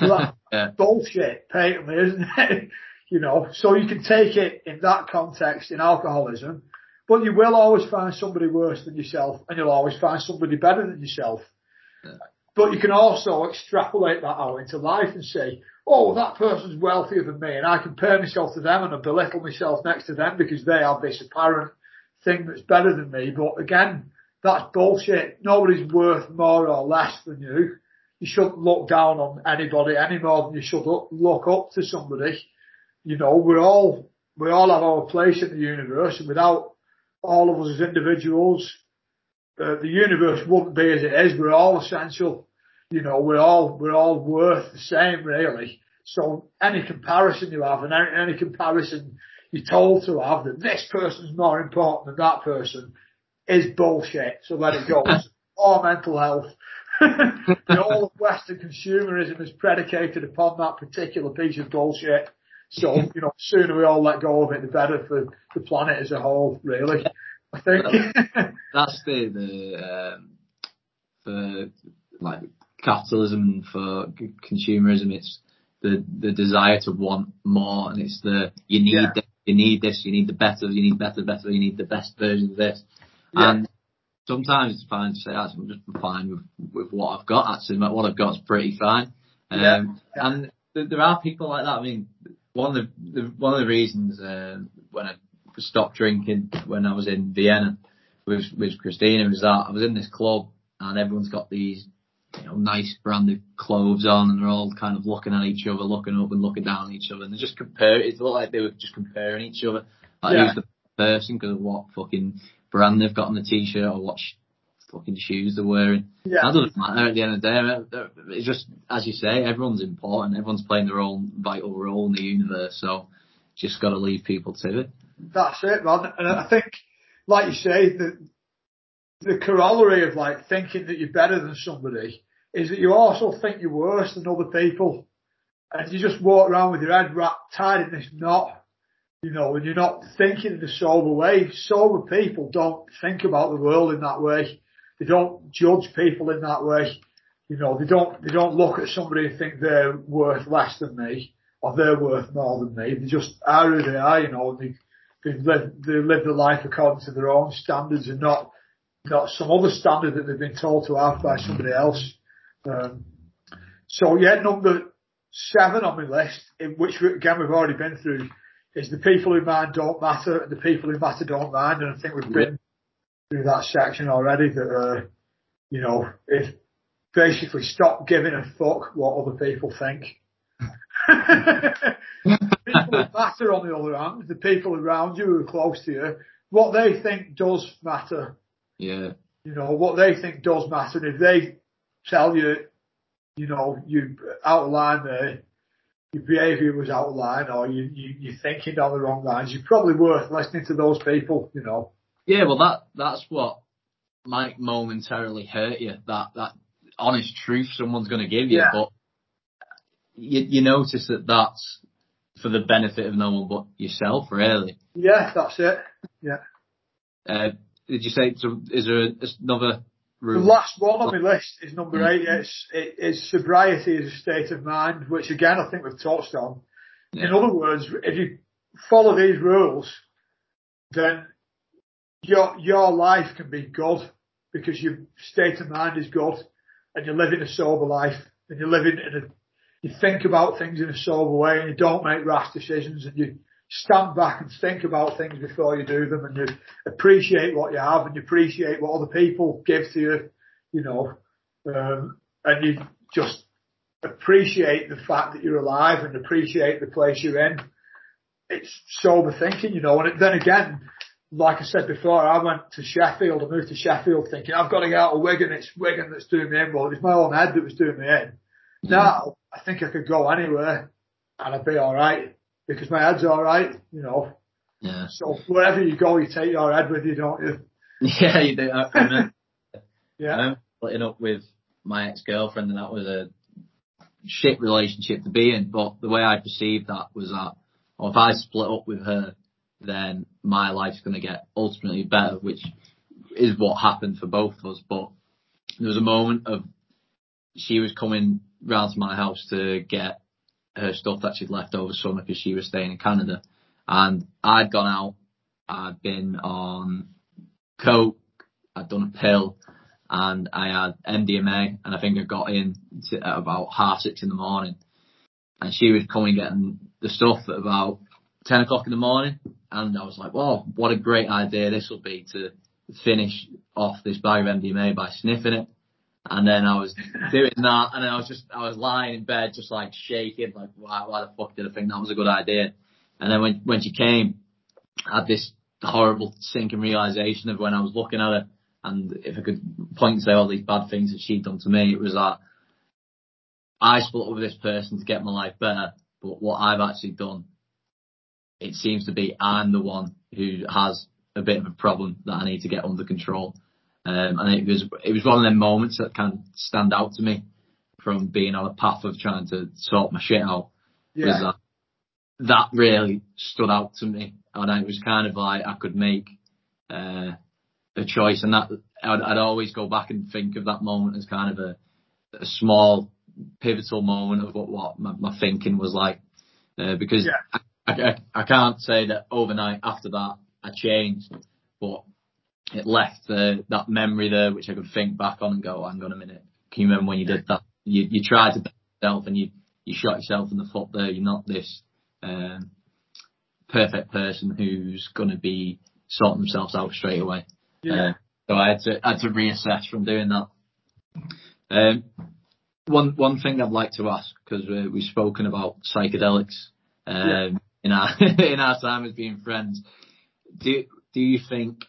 Well, yeah. bullshit, patently, isn't it? you know, so you can take it in that context in alcoholism, but you will always find somebody worse than yourself and you'll always find somebody better than yourself. Yeah. But you can also extrapolate that out into life and say, oh, that person's wealthier than me and I compare myself to them and I belittle myself next to them because they have this apparent thing that's better than me. But again, that's bullshit. Nobody's worth more or less than you. You shouldn't look down on anybody any more than you should look up to somebody. You know, we're all, we all have our place in the universe and without all of us as individuals, uh, the universe wouldn't be as it is. We're all essential. You know, we're all, we're all worth the same really. So any comparison you have and any, any comparison you're told to have that this person's more important than that person is bullshit. So let it go. or mental health. all of Western consumerism is predicated upon that particular piece of bullshit. So, you know, sooner we all let go of it, the better for the planet as a whole, really. I think. That's the, the, um, for like capitalism, for consumerism, it's the, the desire to want more and it's the, you need yeah you need this, you need the better, you need better, better, you need the best version of this. Yeah. And sometimes it's fine to say, actually, I'm just fine with, with what I've got. Actually, what I've got is pretty fine. Um, yeah. And there are people like that. I mean, one of the, the one of the reasons uh, when I stopped drinking when I was in Vienna with with Christina was that I was in this club and everyone's got these you know nice branded clothes on and they're all kind of looking at each other, looking up and looking down at each other, and they're just compare. It looked like they were just comparing each other. Like Yeah. who's the person because of what fucking brand they've got on the t-shirt or what sh- fucking shoes they're wearing. Yeah. That doesn't matter at the end of the day. It's just, as you say, everyone's important. Everyone's playing their own vital role in the universe. So just got to leave people to it. That's it, man. And I think, like you say, the the corollary of like thinking that you're better than somebody is that you also think you're worse than other people, and you just walk around with your head wrapped tied in this knot, you know, and you're not thinking in a sober way. Sober people don't think about the world in that way. They don't judge people in that way. You know, they don't they don't look at somebody and think they're worth less than me or they're worth more than me. They just are who they are, you know. And they they live they live their life according to their own standards and not not some other standard that they've been told to have by somebody else. Um, so yeah, number seven on my list, in which again we've already been through, is the people who mind don't matter and the people who matter don't mind. And I think we've been through that section already. That uh, you know, if basically stop giving a fuck what other people think. people matter on the other hand, the people around you who are close to you, what they think does matter. Yeah. You know, what they think does matter. And if they tell you, you know, you out of line there, your behaviour was out of line or you, you, you're thinking down the wrong lines, you're probably worth listening to those people, you know. Yeah, well, that that's what might momentarily hurt you. That that honest truth someone's going to give you, Yeah. but you you notice that that's for the benefit of no one but yourself, really. Yeah, that's it. Uh, did you say so? Is there another rule The last one on my list is number mm. eight. It's, it, it's sobriety as a state of mind, which again I think we've touched on. In other words, if you follow these rules, then your your life can be good because your state of mind is good, and you're living a sober life, and you're living in a you think about things in a sober way, and you don't make rash decisions, and you stand back and think about things before you do them, and you appreciate what you have, and you appreciate what other people give to you, you know, um, and you just appreciate the fact that you're alive and appreciate the place you're in. It's sober thinking, you know, and then again, like I said before, I went to Sheffield, I moved to Sheffield thinking I've got to get out of Wigan, it's Wigan that's doing me in, but it's my own head that was doing me in. Now, I think I could go anywhere and I'd be alright because my head's alright, you know. Yeah. So wherever you go, you take your head with you, don't you? Yeah, you do. I, I remember, I Yeah. remember splitting up with my ex-girlfriend and that was a shit relationship to be in, but the way I perceived that was that, well, if I split up with her, then my life's going to get ultimately better, which is what happened for both of us. But there was a moment of she was coming round to my house to get her stuff that she'd left over summer because she was staying in Canada, and I'd gone out. I'd been on coke. I'd done a pill, and I had MDMA, and I think I got in at about half six in the morning. And she was coming getting the stuff at about ten o'clock in the morning, and I was like, "Wow, what a great idea this will be to finish off this bag of MDMA by sniffing it." And then I was doing that, and I was just, I was lying in bed, just like shaking, like, why, why the fuck did I think that was a good idea? And then when, when she came, I had this horrible sinking realization of when I was looking at her, and if I could point say all these bad things that she'd done to me, it was that I split up with this person to get my life better, but what I've actually done, it seems to be I'm the one who has a bit of a problem that I need to get under control. Um, and it was it was one of them moments that kind of stand out to me from being on a path of trying to sort my shit out. Yeah. that that really stood out to me, and it was kind of like I could make uh, a choice, and that I'd, I'd always go back and think of that moment as kind of a, a small pivotal moment of what, what my, my thinking was like, uh, because Yeah. I, I, I can't say that overnight after that I changed, but it left the, that memory there which I could think back on and go, hang on a minute, can you remember when you did that? You, you tried to be yourself and you, you shot yourself in the foot there. You're not this um, perfect person who's going to be sorting themselves out straight away. Yeah. Uh, so I had to I had to reassess from doing that. Um, one one thing I'd like to ask because uh, we've spoken about psychedelics um, yeah. in our in our time as being friends. Do do you think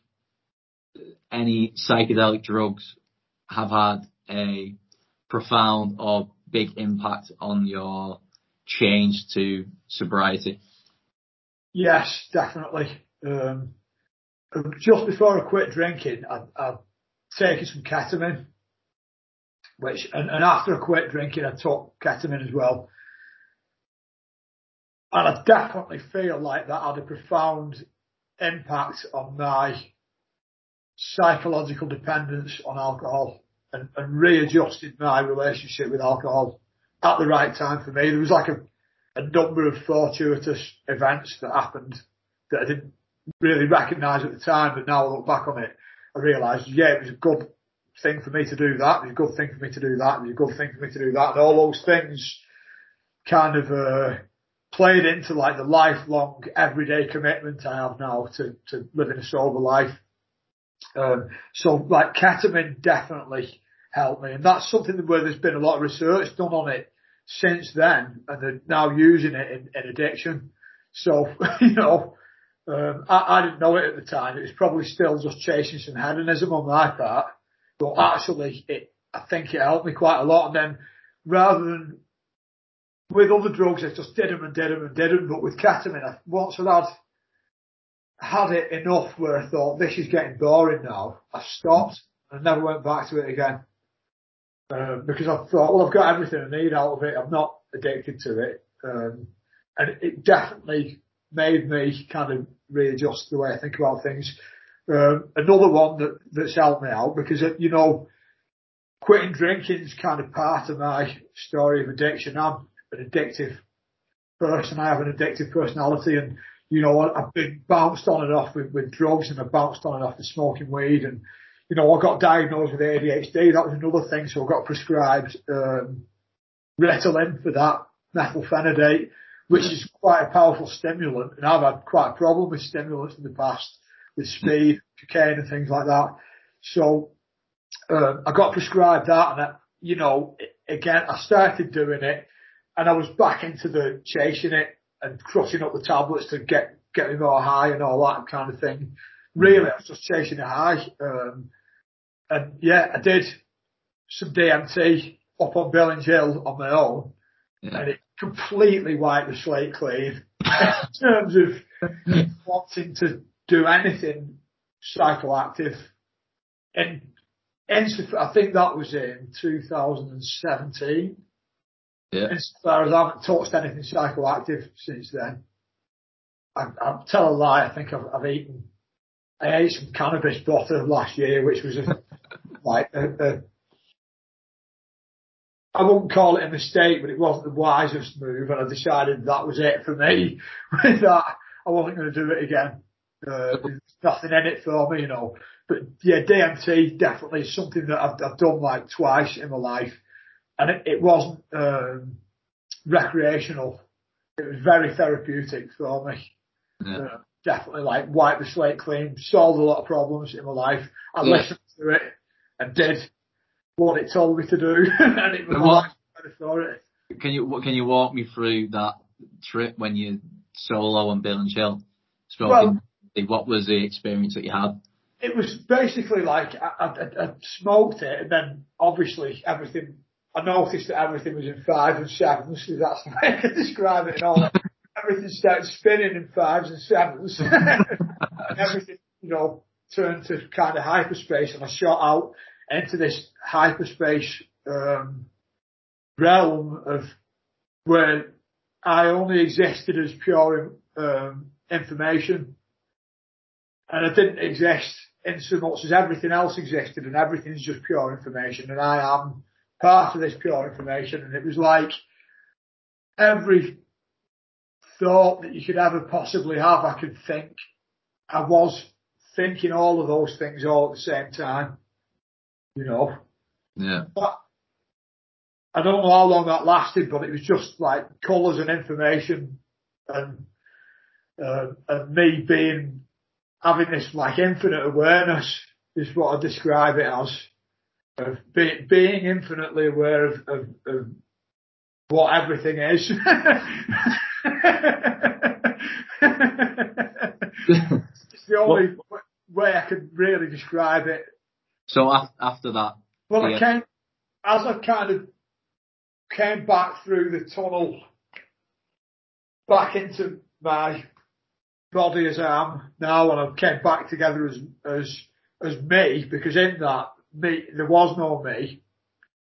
any psychedelic drugs have had a profound or big impact on your change to sobriety? Yes, definitely. Um, just before I quit drinking, I, I'd taken some ketamine, which, and, and after I quit drinking, I took ketamine as well. And I definitely feel like that had a profound impact on my psychological dependence on alcohol and, and readjusted my relationship with alcohol at the right time for me. There was like a, a number of fortuitous events that happened that I didn't really recognise at the time, but now I look back on it, I realised, yeah, it was a good thing for me to do that. It was a good thing for me to do that. It was a good thing for me to do that. And all those things kind of, uh, played into like the lifelong everyday commitment I have now to, to living a sober life. Um, so like ketamine definitely helped me, and that's something where there's been a lot of research done on it since then, and they're now using it in, in addiction. So you know, um, I, I didn't know it at the time. It was probably still just chasing some hedonism on my part, but actually, it I think it helped me quite a lot. And then rather than with other drugs, I just did them and did them and did them, but with ketamine, I, once I'd had had it enough where I thought this is getting boring now. I stopped and never went back to it again. Uh, because I thought, well, I've got everything I need out of it. I'm not addicted to it. Um, and it definitely made me kind of readjust the way I think about things. Um, another one that, that's helped me out because, you know, quitting drinking is kind of part of my story of addiction. I'm an addictive person. I have an addictive personality and you know, I've been bounced on and off with, with drugs and I've bounced on and off with smoking weed and, you know, I got diagnosed with ADHD. That was another thing. So I got prescribed, um, Ritalin for that, methylphenidate, which is quite a powerful stimulant. And I've had quite a problem with stimulants in the past with speed, cocaine and things like that. So, um, I got prescribed that and I, you know, again, I started doing it and I was back into the chasing it and crushing up the tablets to get get me more high and all that kind of thing. Really, I was just chasing a high. Um, and yeah, I did some DMT up on Billinge Hill on my own, yeah. and it completely wiped the slate clean in terms of wanting to do anything psychoactive. And I think that was in 2017. Yeah. As far as I haven't touched anything psychoactive since then. I, I'll tell a lie. I think I've, I've eaten. I ate some cannabis butter last year, which was a, like a, a, I wouldn't call it a mistake, but it wasn't the wisest move, and I decided that was it for me. With that, I wasn't going to do it again. Uh, there's nothing in it for me, you know. But yeah, DMT definitely is something that I've, I've done like twice in my life and it, it wasn't um, recreational. It was very therapeutic for me. Yeah. Uh, definitely like wipe the slate clean, solved a lot of problems in my life. I yeah. listened to it and did what it told me to do, and it was what, for it. Can you can you walk me through that trip when you solo on Billinge Hill? Well, what was the experience that you had? It was basically like I, I, I smoked it, and then obviously everything I noticed that everything was in fives and sevens, so that's the way I can describe it and all everything started spinning in fives and sevens. and everything, you know, turned to kind of hyperspace and I shot out into this hyperspace, um, realm of where I only existed as pure, um, information. And I didn't exist in so much as everything else existed and everything's just pure information and I am part of this pure information. And it was like every thought that you could ever possibly have, I could think. I was thinking all of those things all at the same time, you know. Yeah. But I don't know how long that lasted, but it was just like colours and information and, uh, and me being, having this like infinite awareness is what I describe it as. Of be, being infinitely aware of, of, of what everything is. it's the only way I could really describe it. So after that, well, yeah. I came as I kind of came back through the tunnel back into my body as I am now, and I came back together as as as me because in that me there was no me.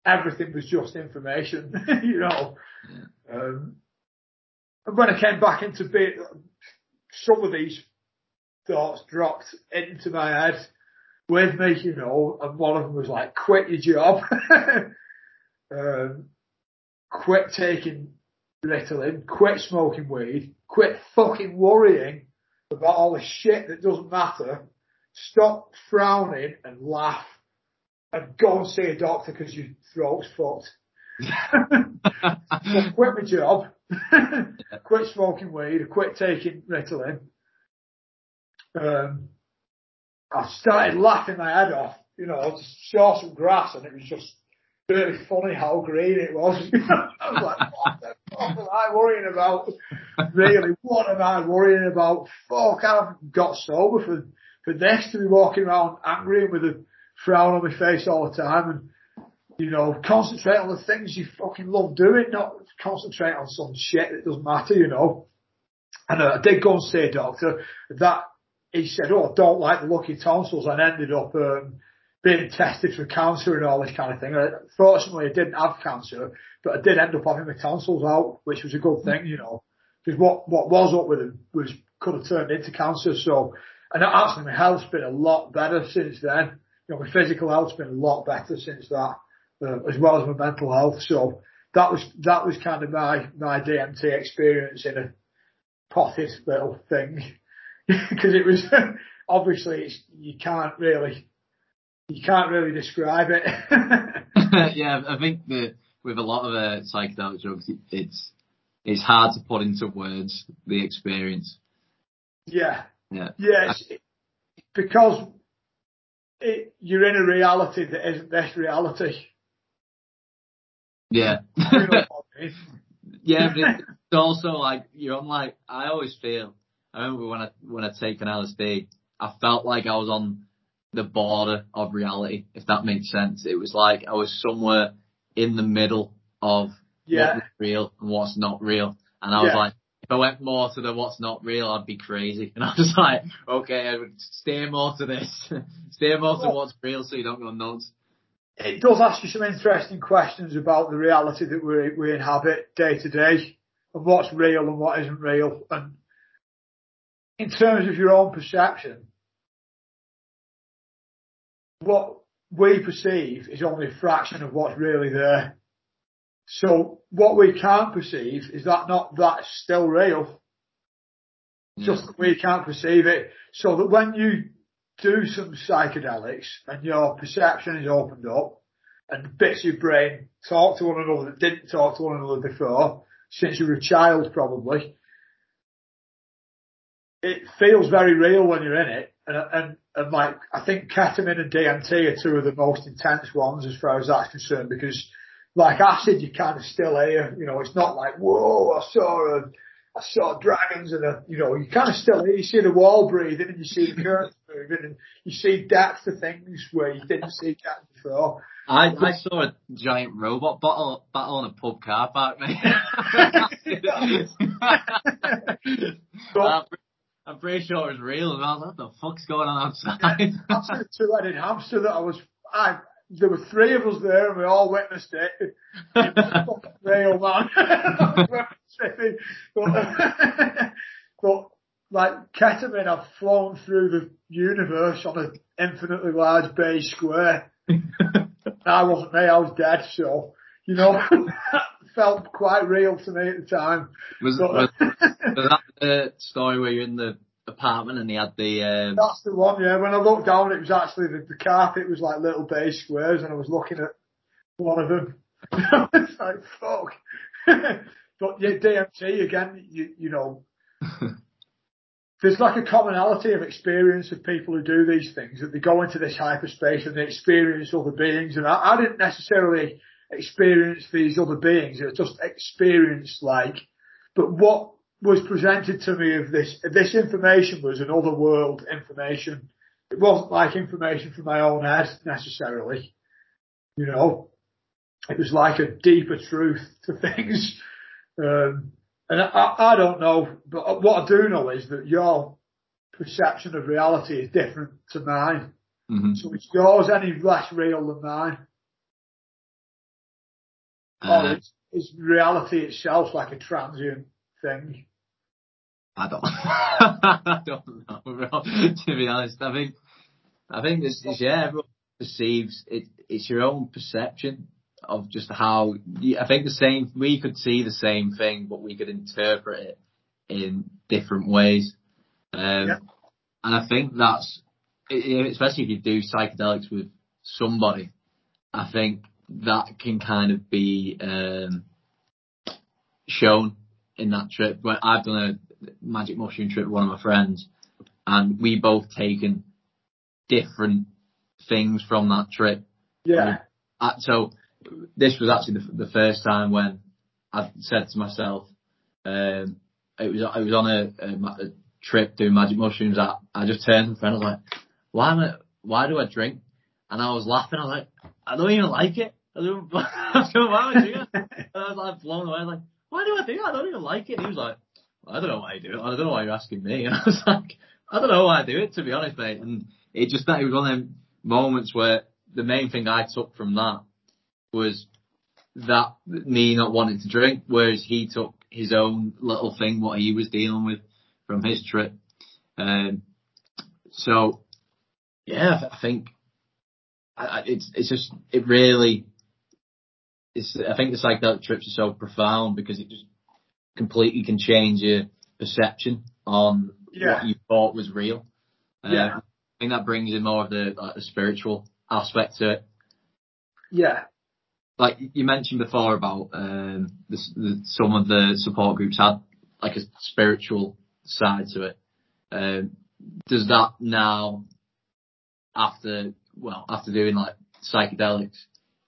Everything was just information, you know. Yeah. Um, and when I came back into being, some of these thoughts dropped into my head with me, you know, and one of them was like, quit your job, um, quit taking Ritalin, quit smoking weed, quit fucking worrying about all the shit that doesn't matter, stop frowning and laugh and go and see a doctor because your throat's fucked. so quit my job, quit smoking weed, quit taking Ritalin, um, I started laughing my head off, you know, I just saw some grass and it was just really funny how green it was. I was like, what the fuck am I worrying about? Really, what am I worrying about? Fuck, I've got sober for, for this to be walking around angry and with a frown on my face all the time and, you know, concentrate on the things you fucking love doing, not concentrate on some shit that doesn't matter, you know. And uh, I did go and see a doctor. That he said, "Oh, I don't like the lucky tonsils," and ended up um, being tested for cancer and all this kind of thing. Uh, fortunately, I didn't have cancer, but I did end up having my tonsils out, which was a good thing, you know, because what what was up with them was could have turned into cancer. So, and actually, my health's been a lot better since then. You know, my physical health's been a lot better since that, uh, as well as my mental health. So that was that was kind of my my DMT experience in a potted little thing because it was obviously you can't really you can't really describe it. yeah, I think that with a lot of uh, psychedelic drugs, it's it's hard to put into words the experience. Yeah. Yeah. Yeah, because it, you're in a reality that isn't this reality. Yeah. yeah, but it's also like you're on like I always feel I remember when I when I taken LSD, I felt like I was on the border of reality, if that makes sense. It was like I was somewhere in the middle of yeah. what's real and what's not real. And I yeah. was like, I went more to the what's not real, I'd be crazy. And I was like, okay, I would stay more to this. stay more to what's real so you don't go nuts. It does ask you some interesting questions about the reality that we, we inhabit day to day and what's real and what isn't real. And in terms of your own perception, what we perceive is only a fraction of what's really there. So what we can't perceive is that not that's still real. Yeah. Just that we can't perceive it. So that when you do some psychedelics and your perception is opened up and bits of your brain talk to one another that didn't talk to one another before, since you were a child probably, it feels very real when you're in it. And, and, and like, I think ketamine and DMT are two of the most intense ones as far as that's concerned because like acid, you kind of still hear, you know, it's not like, whoa, I saw a, I saw dragons and a, you know, you kind of still hear, you see the wall breathing and you see the curtains moving and you see depth to things where you didn't see that before. I, I saw a giant robot battle, battle on a pub car park, mate. but, I'm pretty sure it was real, and I was like, what the fuck's going on outside? That's a two-headed hamster that I was, I, there were three of us there and we all witnessed it. It real, man. but, but, like, ketamine, I've flown through the universe on an infinitely large beige square. I wasn't me, I was dead, so, you know, felt quite real to me at the time. Was, but, was, was that the story where you're in the apartment and he had the? Um... That's the one. Yeah. When I looked down, it was actually the, the carpet was like little beige squares, and I was looking at one of them. I was like fuck. but yeah, DMT again, you you know, there's like a commonality of experience of people who do these things that they go into this hyperspace and they experience other beings. And I, I didn't necessarily experience these other beings; it was just experience like. But what was presented to me of this this information was an other world information. It wasn't like information from my own head necessarily. You know, it was like a deeper truth to things. Um, and I, I don't know, but what I do know is that your perception of reality is different to mine. Mm-hmm. So is yours any less real than mine? Uh, or is reality itself like a transient thing? I don't. I don't know. to be honest, I think I think this is yeah. Everyone perceives it. It's your own perception of just how. I think the same. We could see the same thing, but we could interpret it in different ways. Um, Yeah. And I think that's, especially if you do psychedelics with somebody, I think that can kind of be um, shown in that trip. When I've done a magic mushroom trip with one of my friends, and we both taken different things from that trip. Yeah. Uh, so this was actually the, the first time when I said to myself, um, it was I was on a, a, a trip doing magic mushrooms. I, I just turned to my friend. I was like, "Why am I? Why do I drink?" And I was laughing. I was like, "I don't even like it. I don't. I don't know why I do it." And I was like blown away. I was like, "Why do I do? I don't even like it." And he was like, "I don't know why you do it. I don't know why you're asking me." And I was like, "I don't know why I do it, to be honest, mate." And it just that it was one of them moments where the main thing I took from that was that me not wanting to drink, whereas he took his own little thing, what he was dealing with from his trip. Um, so yeah, I think I, it's it's just it really. It's, I think the psychedelic trips are so profound because it just completely can change your perception on Yeah. what you thought was real. Uh, Yeah. I think that brings in more of the like the spiritual aspect to it Yeah. like you mentioned before about um, the, the, some of the support groups had like a spiritual side to it. Um, does that now, after well, after doing like psychedelics,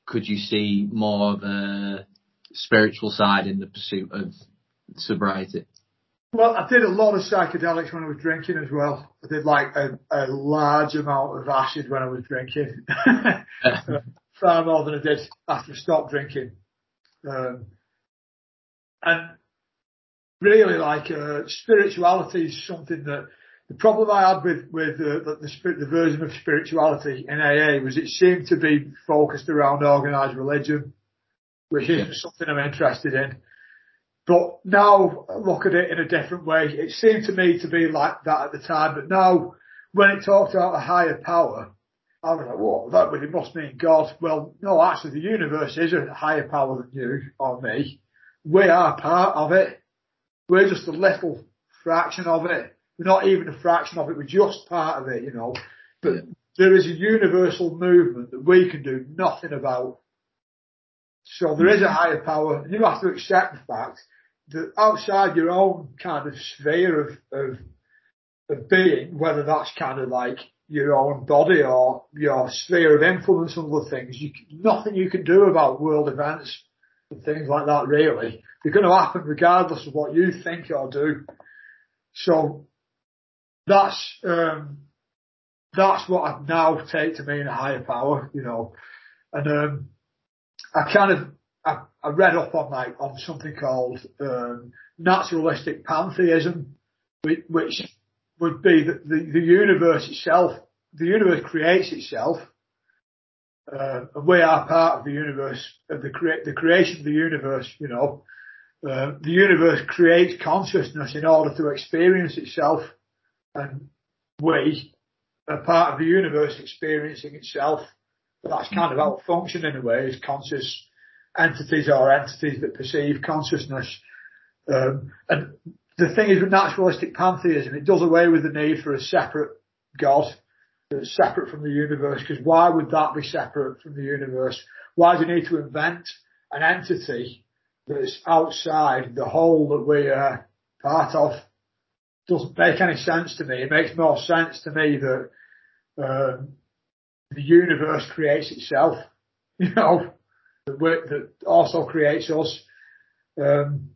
could you see more of a spiritual side in the pursuit of sobriety? Well, I did a lot of psychedelics when I was drinking as well. I did like a, a large amount of acid when I was drinking. Far more than I did after I stopped drinking. Um, and really like, uh, spirituality is something that the problem I had with, with, uh, the, the, the version of spirituality in AA was it seemed to be focused around organised religion, which isn't something I'm interested in. But now I look at it in a different way. It seemed to me to be like that at the time, but now when it talked about a higher power, I was like, what? That really must mean God. Well, no, actually the universe is a higher power than you or me. We are part of it. We're just a little fraction of it. We're not even a fraction of it. We're just part of it, you know. But Yeah. there is a universal movement that we can do nothing about. So there is a higher power, you have to accept the fact that outside your own kind of sphere of, of, of being, whether that's kind of like your own body or your sphere of influence and other things, you, nothing you can do about world events and things like that really. They're going to happen regardless of what you think or do. So that's, um, that's what I now take to mean a higher power, you know. And, um, I kind of I, I read up on like on something called um, naturalistic pantheism, which, which would be that the, the universe itself, the universe creates itself, uh, and we are part of the universe, of the crea- the creation of the universe. You know, uh, the universe creates consciousness in order to experience itself, and we are part of the universe experiencing itself. That's kind of how it functions in a way, as conscious entities or entities that perceive consciousness. Um, and the thing is with naturalistic pantheism, it does away with the need for a separate God that's separate from the universe. Because why would that be separate from the universe? Why do you need to invent an entity that's outside the whole that we are part of doesn't make any sense to me. It makes more sense to me that um, the universe creates itself, you know, that, that also creates us. Um,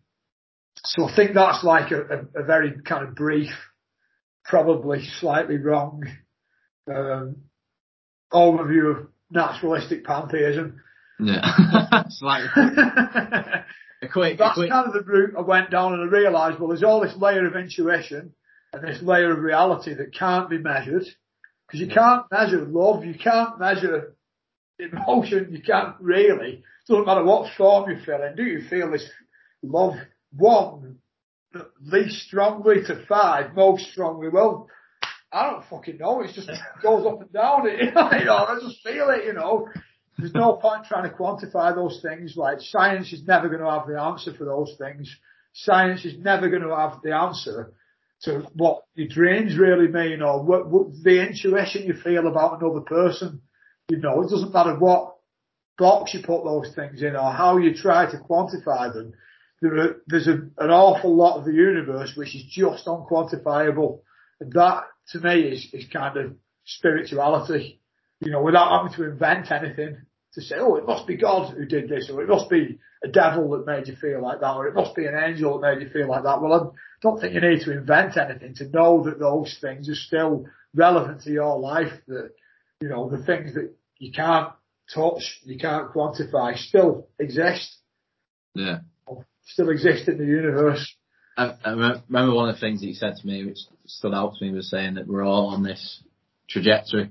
so I think that's like a, a, a, very kind of brief, probably slightly wrong um, overview of naturalistic pantheism. Yeah, slightly. quick, That's quick. kind of the route I went down and I realised, well, there's all this layer of intuition and this layer of reality that can't be measured because you can't measure love, you can't measure emotion, you can't really. It doesn't matter what form you feel in. Do you feel this love one least strongly to five, most strongly? Well, I don't fucking know. It just goes up and down. It, you know, I just feel it, you know. There's no point trying to quantify those things. Like science is never going to have the answer for those things. Science is never going to have the answer to what your dreams really mean or what, what the intuition you feel about another person. You know, it doesn't matter what box you put those things in or how you try to quantify them. There are, there's a, an awful lot of the universe which is just unquantifiable. And that to me is, is kind of spirituality. You know, without having to invent anything to say, oh, it must be God who did this, or it must be a devil that made you feel like that, or it must be an angel that made you feel like that. Well, I don't think you need to invent anything to know that those things are still relevant to your life, that, you know, the things that you can't touch, you can't quantify still exist. Yeah. Still exist in the universe. I, I remember one of the things that you said to me, which stood out to me, was saying that we're all on this trajectory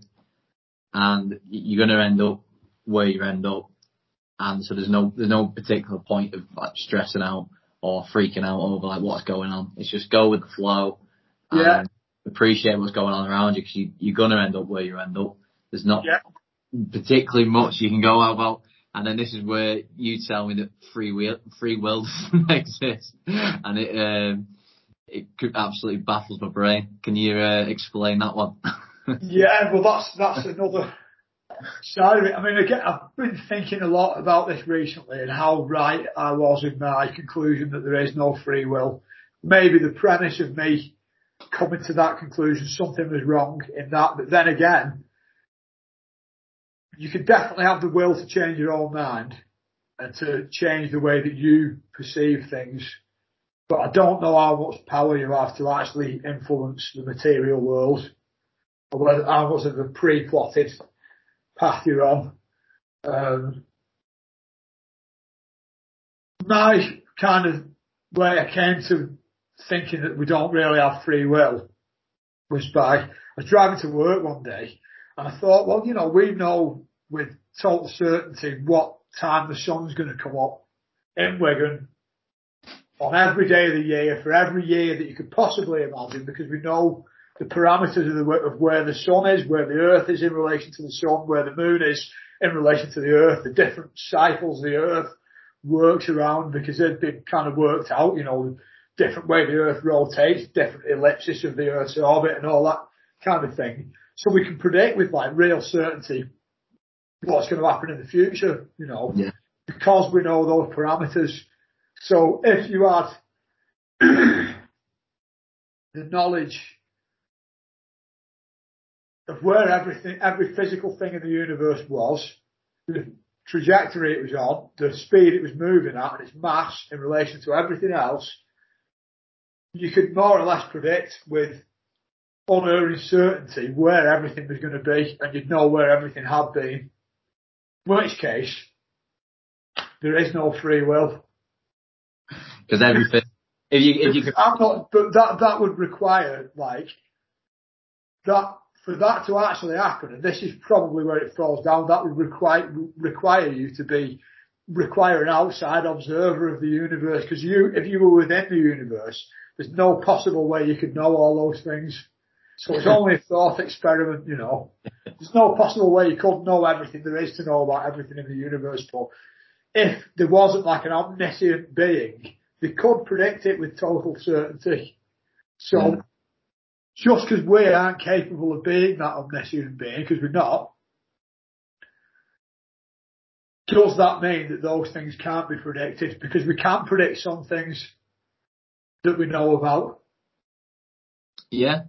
and you're going to end up where you end up. And so there's no, there's no particular point of like stressing out or freaking out over like what's going on. It's just go with the flow. Yeah. appreciate what's going on around you because you, you're going to end up where you end up. There's not yeah. particularly much you can go about. And then this is where you tell me that free will, free will doesn't exist. And it, um, it absolutely baffles my brain. Can you uh, explain that one? yeah, well that's, that's another side of it. I mean, again, I've been thinking a lot about this recently and how right I was in my conclusion that there is no free will. Maybe the premise of me coming to that conclusion, something was wrong in that, but then again, you can definitely have the will to change your own mind and to change the way that you perceive things. But I don't know how much power you have to actually influence the material world or whether how much of a pre-plotted path you're on. Um, my kind of way I came to thinking that we don't really have free will was by, I was driving to work one day and I thought, well, you know, we know with total certainty what time the sun's going to come up in Wigan on every day of the year for every year that you could possibly imagine because we know the parameters of, the, of where the sun is, where the earth is in relation to the sun, where the moon is in relation to the earth, the different cycles the earth works around because they've been kind of worked out, you know, different way the earth rotates, different ellipses of the earth's orbit and all that kind of thing. So we can predict with like real certainty what's going to happen in the future, you know, yeah. because we know those parameters. So if you had the knowledge of where everything, every physical thing in the universe was, the trajectory it was on, the speed it was moving at, and its mass in relation to everything else, you could more or less predict with unerring certainty where everything was going to be, and you'd know where everything had been. In which case, there is no free will. Because everything, if you, if you could... I'm not, but that, that would require, like, that for that to actually happen, and this is probably where it falls down, that would require require you to be require an outside observer of the universe. Because you, if you were within the universe, there's no possible way you could know all those things. So it's only a thought experiment, you know. There's no possible way you could know everything there is to know about everything in the universe. But if there wasn't like an omniscient being, they could predict it with total certainty. So hmm. just because we aren't capable of being that omniscient being, because we're not, does that mean that those things can't be predicted? Because we can't predict some things that we know about. Yeah,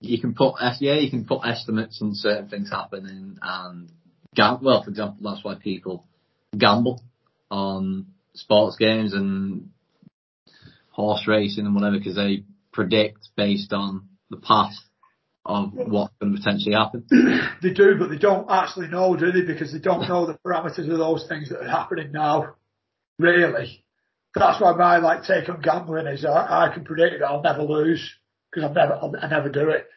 you can put yeah you can put estimates on certain things happening and gam- well for example that's why people gamble on sports games and horse racing and whatever because they predict based on the path of what can potentially happen. they do, but they don't actually know, do they? Because they don't know the parameters of those things that are happening now. Really. That's why my like take on gambling is I, I can predict that I'll never lose because I never i'll never do it.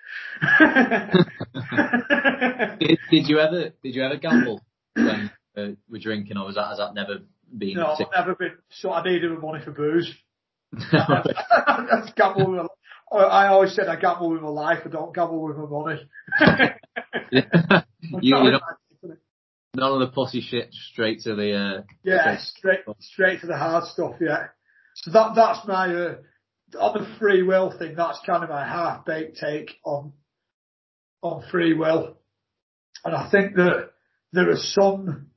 did, did, you ever did you ever gamble when uh, we're drinking, or was that has that never been? No, I've never been. So I needed money for booze. That's gamble with, I always said I gamble with my life. I don't gamble with my money. you, you none of the pussy shit. Straight to the. Uh, yeah, straight straight to the hard stuff. Yeah. So that that's my uh, on the free will thing. That's kind of my half baked take on on free will, and I think that there are some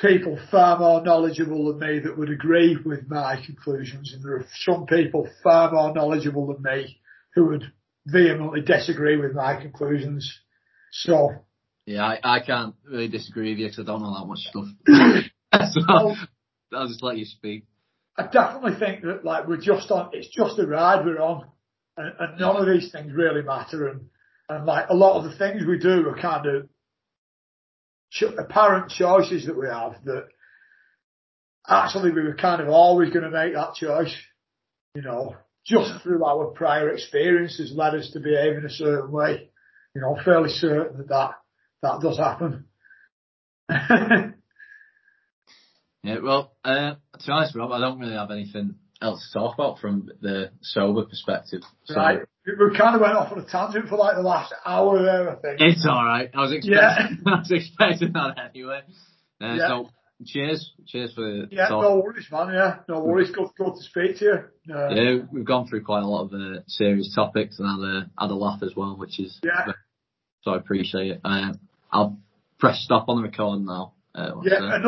people far more knowledgeable than me that would agree with my conclusions, and there are some people far more knowledgeable than me who would vehemently disagree with my conclusions. So. Yeah, I, I can't really disagree with you because I don't know that much stuff. so I'll just let you speak. I definitely think that like we're just on, it's just a ride we're on, and, and none of these things really matter, and and like a lot of the things we do are kind of apparent choices that we have that actually we were kind of always going to make that choice, you know, just through our prior experiences led us to behave in a certain way. You know, I'm fairly certain that that, that does happen. yeah, well, uh, to be honest, Rob, I don't really have anything else to talk about from the sober perspective. So. Right. We kind of went off on a tangent for like the last hour there, I think. It's alright. I was expecting, yeah. I was expecting that anyway. Uh, yeah. So, cheers. Cheers for Yeah, talk. no worries, man. Yeah, no worries. Good, good to speak to you. Uh, yeah, we've gone through quite a lot of uh, serious topics and had a, had a laugh as well, which is. Yeah. So I appreciate it. Uh, I'll press stop on the recording now. Uh, yeah,